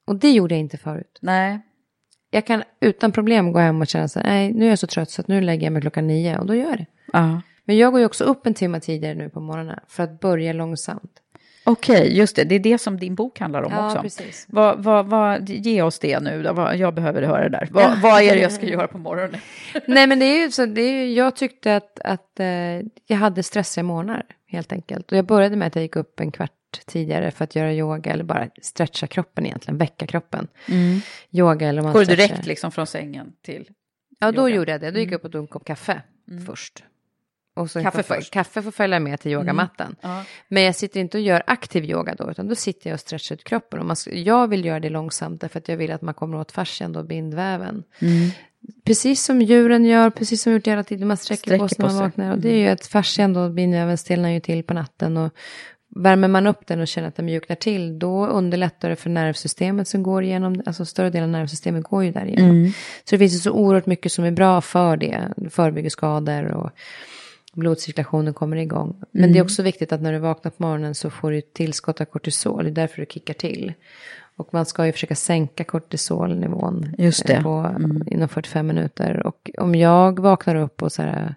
Och det gjorde jag inte förut. Nej. Jag kan utan problem gå hem och känna så nej nu är jag så trött så att nu lägger jag mig klockan nio och då gör jag det. Ja. Men jag går ju också upp en timme tidigare nu på morgonen för att börja långsamt. Okej, just det. Det är det som din bok handlar om Ja, också. precis. Vad, vad, vad, ge oss det nu. då. Jag behöver höra det där. Vad, vad är det jag ska göra på morgonen? Nej men det är ju så, det är ju, jag tyckte att, att eh, jag hade stressiga morgnar helt enkelt. Och jag började med att jag gick upp en kvart tidigare för att göra yoga eller bara stretcha kroppen egentligen, väcka kroppen. Yoga eller man Mm. Går du direkt liksom från sängen till... Ja då yoga? Mm. gjorde jag det, då gick jag upp och tog en kopp kaffe först. Och så Kaffe får- först? Kaffe får följa med till yogamattan. Ja. Men jag sitter inte och gör aktiv yoga då, utan då sitter jag och stretchar ut kroppen. Och man, jag vill göra det långsamt, därför att jag vill att man kommer åt fascian och bindväven. Mm. Precis som djuren gör, precis som vi gjort hela tiden, man sträcker, på Sträcker sig när på man. Mm. vaknar. Och det är ju att fascian då, bindväven stelnar ju till på natten. Och värmer man upp den och känner att den mjuknar till, då underlättar det för nervsystemet som går igenom, alltså större delen av nervsystemet går ju där igenom. Mm. Så det finns ju så oerhört mycket som är bra för det, förebygger skador och blodcirkulationen kommer igång. Men Mm. det är också viktigt att när du vaknar på morgonen så får du tillskott av kortisol, det är därför du kickar till. Och man ska ju försöka sänka kortisolnivån Just det. eh, På, inom 45 minuter. Och om jag vaknar upp och så här,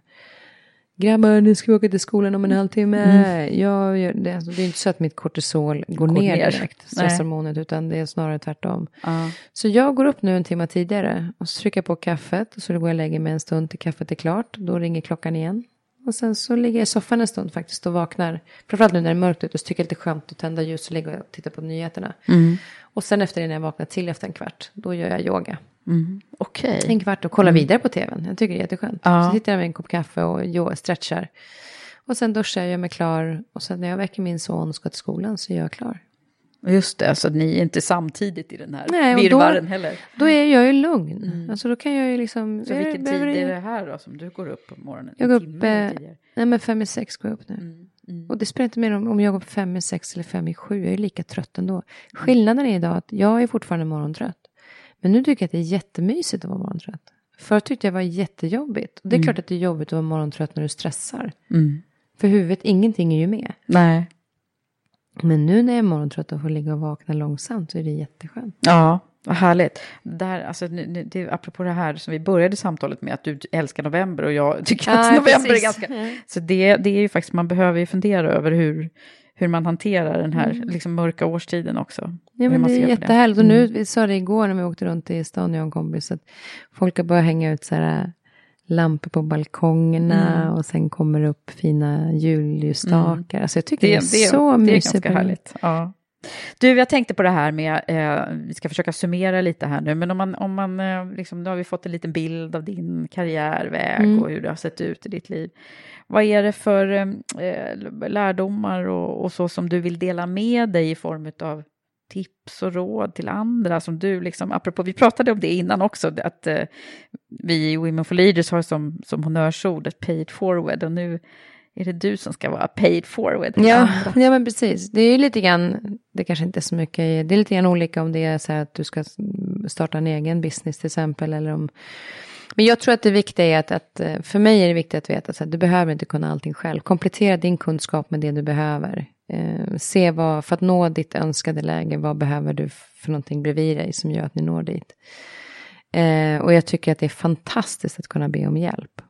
grabbar nu ska vi åka till skolan om en halvtimme. Jag gör det, alltså, det är inte så att mitt kortisol går, ner, ner. direkt, stresshormonet, utan det är snarare tvärtom. Ja. Så jag går upp nu en timme tidigare och så trycker jag på kaffet och så går jag och lägger mig en stund till kaffet är klart. Då ringer klockan igen. Och sen så ligger jag i soffan en stund faktiskt och vaknar. Framförallt nu när det är mörkt ute så tycker jag det är lite skönt att tända ljus och ligga och titta på nyheterna. Och sen efter det när jag vaknar till efter en kvart, då gör jag yoga. Okej. En kvart och kollar vidare på tvn. Jag tycker det är jätteskönt. Ja. Så sitter jag med en kopp kaffe och stretchar. Och sen duschar jag, gör mig klar. Och sen när jag väcker min son och ska till skolan så är jag klar. Just det, så ni är inte samtidigt i den här Nej, och då- heller. Då är jag ju lugn. Alltså då kan jag ju liksom... Så vilken tid är det här då som du går upp på morgonen? Jag går upp, eh, nej men fem i sex går jag upp nu. Mm, Och det spelar inte mer om, om jag går upp fem i sex eller fem i sju, jag är lika trött ändå. Skillnaden är idag att jag är fortfarande morgontrött. Men nu tycker jag att det är jättemysigt att vara morgontrött. Förut tyckte jag det var jättejobbigt. Och det är klart att det är jobbigt att vara morgontrött när du stressar. Mm. För huvudet, ingenting är ju med. Nej. Men nu när jag är morgontrött och får ligga och vakna långsamt så är det jätteskönt. Ja, Vad härligt. Där, alltså, det, apropå det här som vi började samtalet med, att du älskar november och jag tycker att Ja, november precis. är ganska... Så det, det är ju faktiskt, man behöver ju fundera över hur, hur man hanterar den här liksom, mörka årstiden också. Mm. Ja, men det är jättehärligt. Och Mm. nu, vi sa det igår när vi åkte runt i stan, jag och en kompis, att folk har börjat hänga ut så här lampor på balkongerna Mm. och sen kommer det upp fina julljusstakar. Alltså jag tycker Det, det, är det, så det är mysigt. ganska härligt. Ja. Du, jag tänkte på det här med, eh, vi ska försöka summera lite här nu, men om man, om man eh, liksom, nu har vi fått en liten bild av din karriärväg Mm. och hur det har sett ut i ditt liv. Vad är det för eh, lärdomar och, och så som du vill dela med dig i form av tips och råd till andra som du liksom, apropå, vi pratade om det innan också, att eh, vi i Women for Leaders har som, som honnörsord ett paid forward och nu är det du som ska vara paid forward. Ja, andra. ja, men precis. Det är ju lite grann, det kanske inte är så mycket, det är lite grann olika om det är så här att du ska starta en egen business till exempel. Eller om, men jag tror att det viktiga är att, att eh, för mig är det viktigt att veta att du behöver inte kunna allting själv. Komplettera din kunskap med det du behöver. Eh, se vad, för att nå ditt önskade läge, vad behöver du för någonting bredvid dig som gör att ni når dit. Eh, och jag tycker att det är fantastiskt att kunna be om hjälp.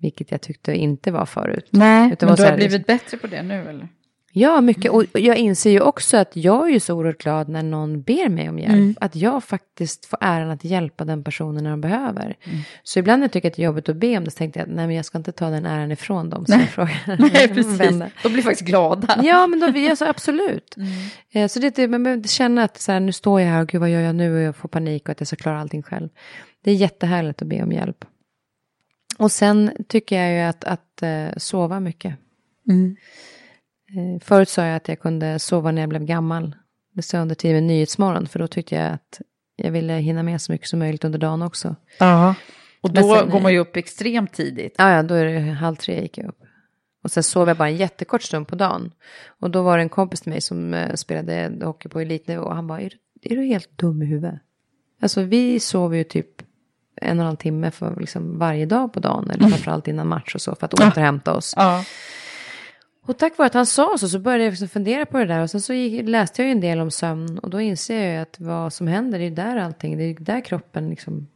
Vilket jag tyckte inte var förut. Nej, men du har här, blivit bättre på det nu eller? Ja, mycket. Och jag inser ju också att jag är ju så oerhört glad när någon ber mig om hjälp. Mm. Att jag faktiskt får äran att hjälpa den personen när de behöver. Mm. Så ibland när jag tycker att det är jobbigt att be om det så tänkte jag att nej men jag ska inte ta den äran ifrån dem. Frågar Nej, precis. vänner. De blir faktiskt glada. Ja, men då, jag sa absolut. Mm. Eh, Så det, man behöver känna att så här, nu står jag här och gud vad gör jag nu och jag får panik och att jag ska klara allting själv. Det är jättehärligt att be om hjälp. Och sen tycker jag ju att, att eh, sova mycket. Mm. Eh, Förut sa jag att jag kunde sova när jag blev gammal. Det sa jag under tiden med Nyhetsmorgon, för då tyckte jag att jag ville hinna med så mycket som möjligt under dagen också. Ja. Och då sen- går man ju upp extremt tidigt. Ja, ja, då är det halv tre gick jag upp. Och sen sov jag bara en jättekort stund på dagen. Och då var det en kompis till mig som eh, spelade hockey på elitnivå. Och han bara, är du, är du helt dum i huvudet? Alltså vi sover ju typ en och en halv timme för liksom varje dag på dagen. Eller framförallt innan match och så för att återhämta oss. Ja. Och tack vare att han sa så, så började jag liksom fundera på det där. Och sen så gick, läste jag ju en del om sömn. Och då inser jag ju att vad som händer, det är ju där allting, det är ju där kroppen liksom.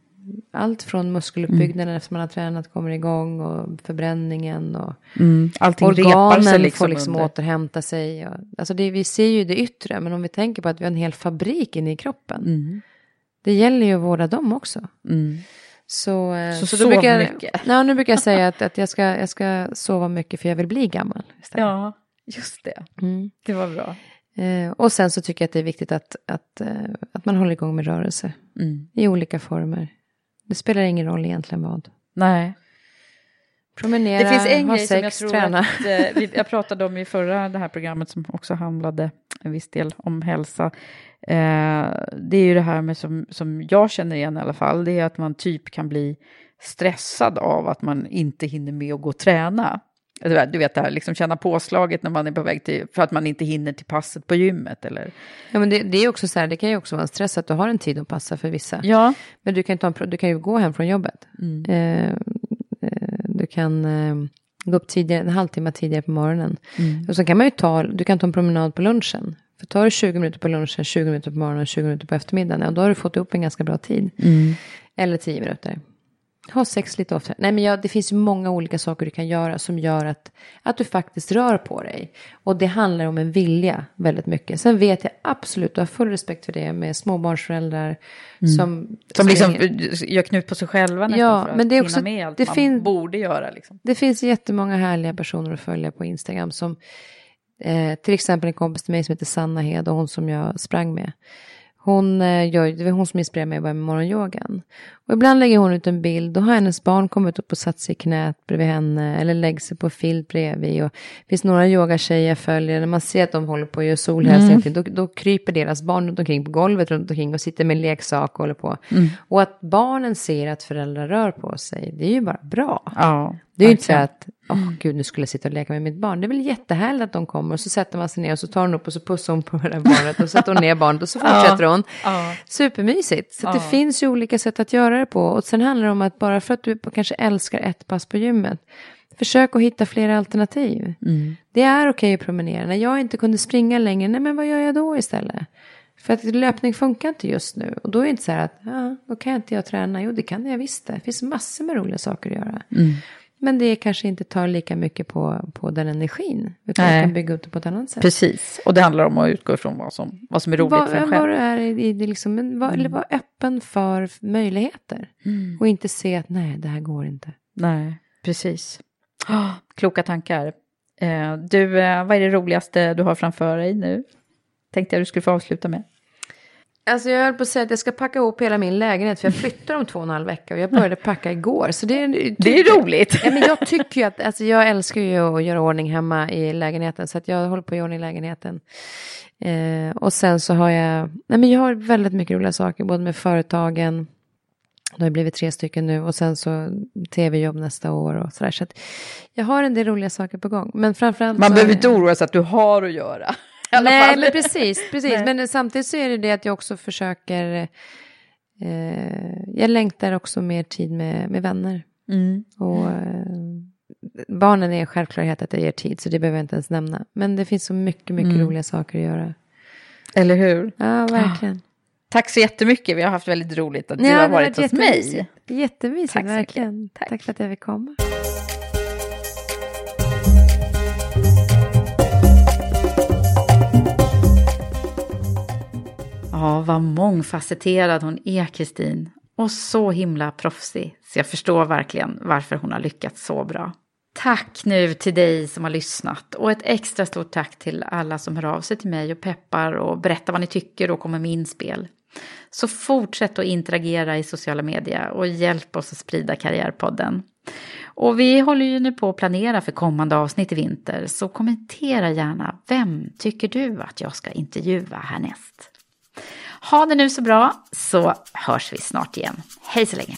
Allt från muskeluppbyggnaden efter man har tränat kommer igång och förbränningen och Mm. Allting organen sig liksom får liksom under. återhämta sig. Och, alltså det, vi ser ju det yttre, men om vi tänker på att vi har en hel fabrik inne i kroppen. Mm. Det gäller ju att vårda dem också. Mm. Så, eh, Så då sov brukar, mycket. Ja, nu brukar jag säga att, att jag, ska, jag ska sova mycket för jag vill bli gammal. istället. Ja, just det. Mm. Det var bra. Eh, och sen så tycker jag att det är viktigt att, att, eh, att man håller igång med rörelse Mm. i olika former. Det spelar ingen roll egentligen vad. Nej. Promenera, Det finns en grej som jag tror träna. att eh, vi, jag pratade om i förra det här programmet som också handlade en viss del om hälsa. Eh, det är ju det här med som, som jag känner igen i alla fall, det är att man typ kan bli stressad av att man inte hinner med att gå och träna. Du vet, det här, liksom känna påslaget när man är på väg till, för att man inte hinner till passet på gymmet eller... Ja, men det, det är också så här, det kan ju också vara en stress att du har en tid att passa för vissa. Ja. Men du kan, ta en, du kan ju gå hem från jobbet. Mm. Eh, du kan eh, gå upp tidigare, en halvtimme tidigare på morgonen. Mm. Och så kan man ju ta, du kan ta en promenad på lunchen. För tar du 20 minuter på lunchen, 20 minuter på morgonen, 20 minuter på eftermiddagen, ja, då har du fått upp en ganska bra tid. Mm. Eller 10 minuter. Ha sex lite oftare. Nej, men ja, det finns många olika saker du kan göra som gör att, att du faktiskt rör på dig. Och det handlar om en vilja väldigt mycket. Sen vet jag absolut, du har full respekt för det med småbarnsföräldrar som... Som liksom är- gör knut på sig själva nästan Ja, för att men det är också- med allt det man fin- borde göra. Liksom. Det finns jättemånga härliga personer att följa på Instagram som eh, till exempel en kompis till mig som heter Sanna Hed och hon som jag sprang med. Hon, eh, gör, det var hon som inspirerade mig att börja med morgonyogan. Och ibland lägger hon ut en bild, då har hennes barn kommit upp och satt sig i knät bredvid henne eller lägger sig på filt bredvid. Och det finns några yogatjejer jag följer, när man ser att de håller på att göra solhälsning, då, då kryper deras barn runt omkring på golvet runt omkring och sitter med en leksak och håller på. Och att barnen ser att föräldrar rör på sig, det är ju bara bra. Ja, Det är ju inte så verkligen. att, åh gud nu skulle jag sitta och leka med mitt barn. Det är väl jättehärligt att de kommer och så sätter man sig ner och så tar hon upp och så pussar hon på det där barnet och så sätter hon ner barnet och så fortsätter hon. Supermysigt. Så det finns ju olika sätt att göra det på. Och sen handlar det om att bara för att du kanske älskar ett pass på gymmet, försök att hitta flera alternativ. Mm. Det är okej att promenera. När jag inte kunde springa längre, nej men vad gör jag då istället? För att löpning funkar inte just nu. Och då är det inte så här att, ja, då kan jag inte jag träna. Jo, det kan jag visst det. Det finns massor med roliga saker att göra. Mm. Men det kanske inte tar lika mycket på, på den energin. Utan Nej. jag kan bygga upp det på ett annat sätt. Precis, och det handlar om att utgå ifrån vad som, vad som är roligt Var, för en själv. du är i, det liksom, men var, eller var öppen för möjligheter. Mm. Och inte se att nej, det här går inte. Nej, precis. Ah, kloka tankar. Eh, du, eh, vad är det roligaste du har framför dig nu? Tänkte jag du skulle få avsluta med. Alltså jag höll på att säga att jag ska packa ihop hela min lägenhet för jag flyttar om två och en halv vecka och jag började packa igår. Så det, är- Det är roligt. Ja, men jag tycker ju att, alltså jag älskar ju att göra ordning hemma i lägenheten så att jag håller på att göra ordning i lägenheten. Eh, och sen så har jag, nej men jag har väldigt mycket roliga saker både med företagen, det har blivit tre stycken nu och sen så tv-jobb nästa år och sådär. Så att jag har en del roliga saker på gång. Men framförallt Man behöver inte oroa sig att du har att göra. Alla Nej, fall. men precis. precis. Nej. Men samtidigt så är det det att jag också försöker... Eh, jag längtar också mer tid med, med vänner. Mm. Och eh, barnen är en självklarhet att jag ger tid, så det behöver jag inte ens nämna. Men det finns så mycket, mycket Mm. roliga saker att göra. Eller hur? Ja, verkligen. Tack så jättemycket. Vi har haft väldigt roligt att du Ja, har det varit hos mig. jättemysigt. Tack verkligen. Tack. för att jag fick komma. Ja, vad mångfacetterad hon är, Kristin. Och så himla proffsig. Så jag förstår verkligen varför hon har lyckats så bra. Tack nu till dig som har lyssnat. Och ett extra stort tack till alla som hör av sig till mig och peppar och berättar vad ni tycker och kommer med inspel. Så fortsätt att interagera i sociala medier och hjälp oss att sprida Karriärpodden. Och vi håller ju nu på att planera för kommande avsnitt i vinter, så kommentera gärna vem tycker du att jag ska intervjua härnäst? Ha det nu så bra, så hörs vi snart igen. Hej så länge!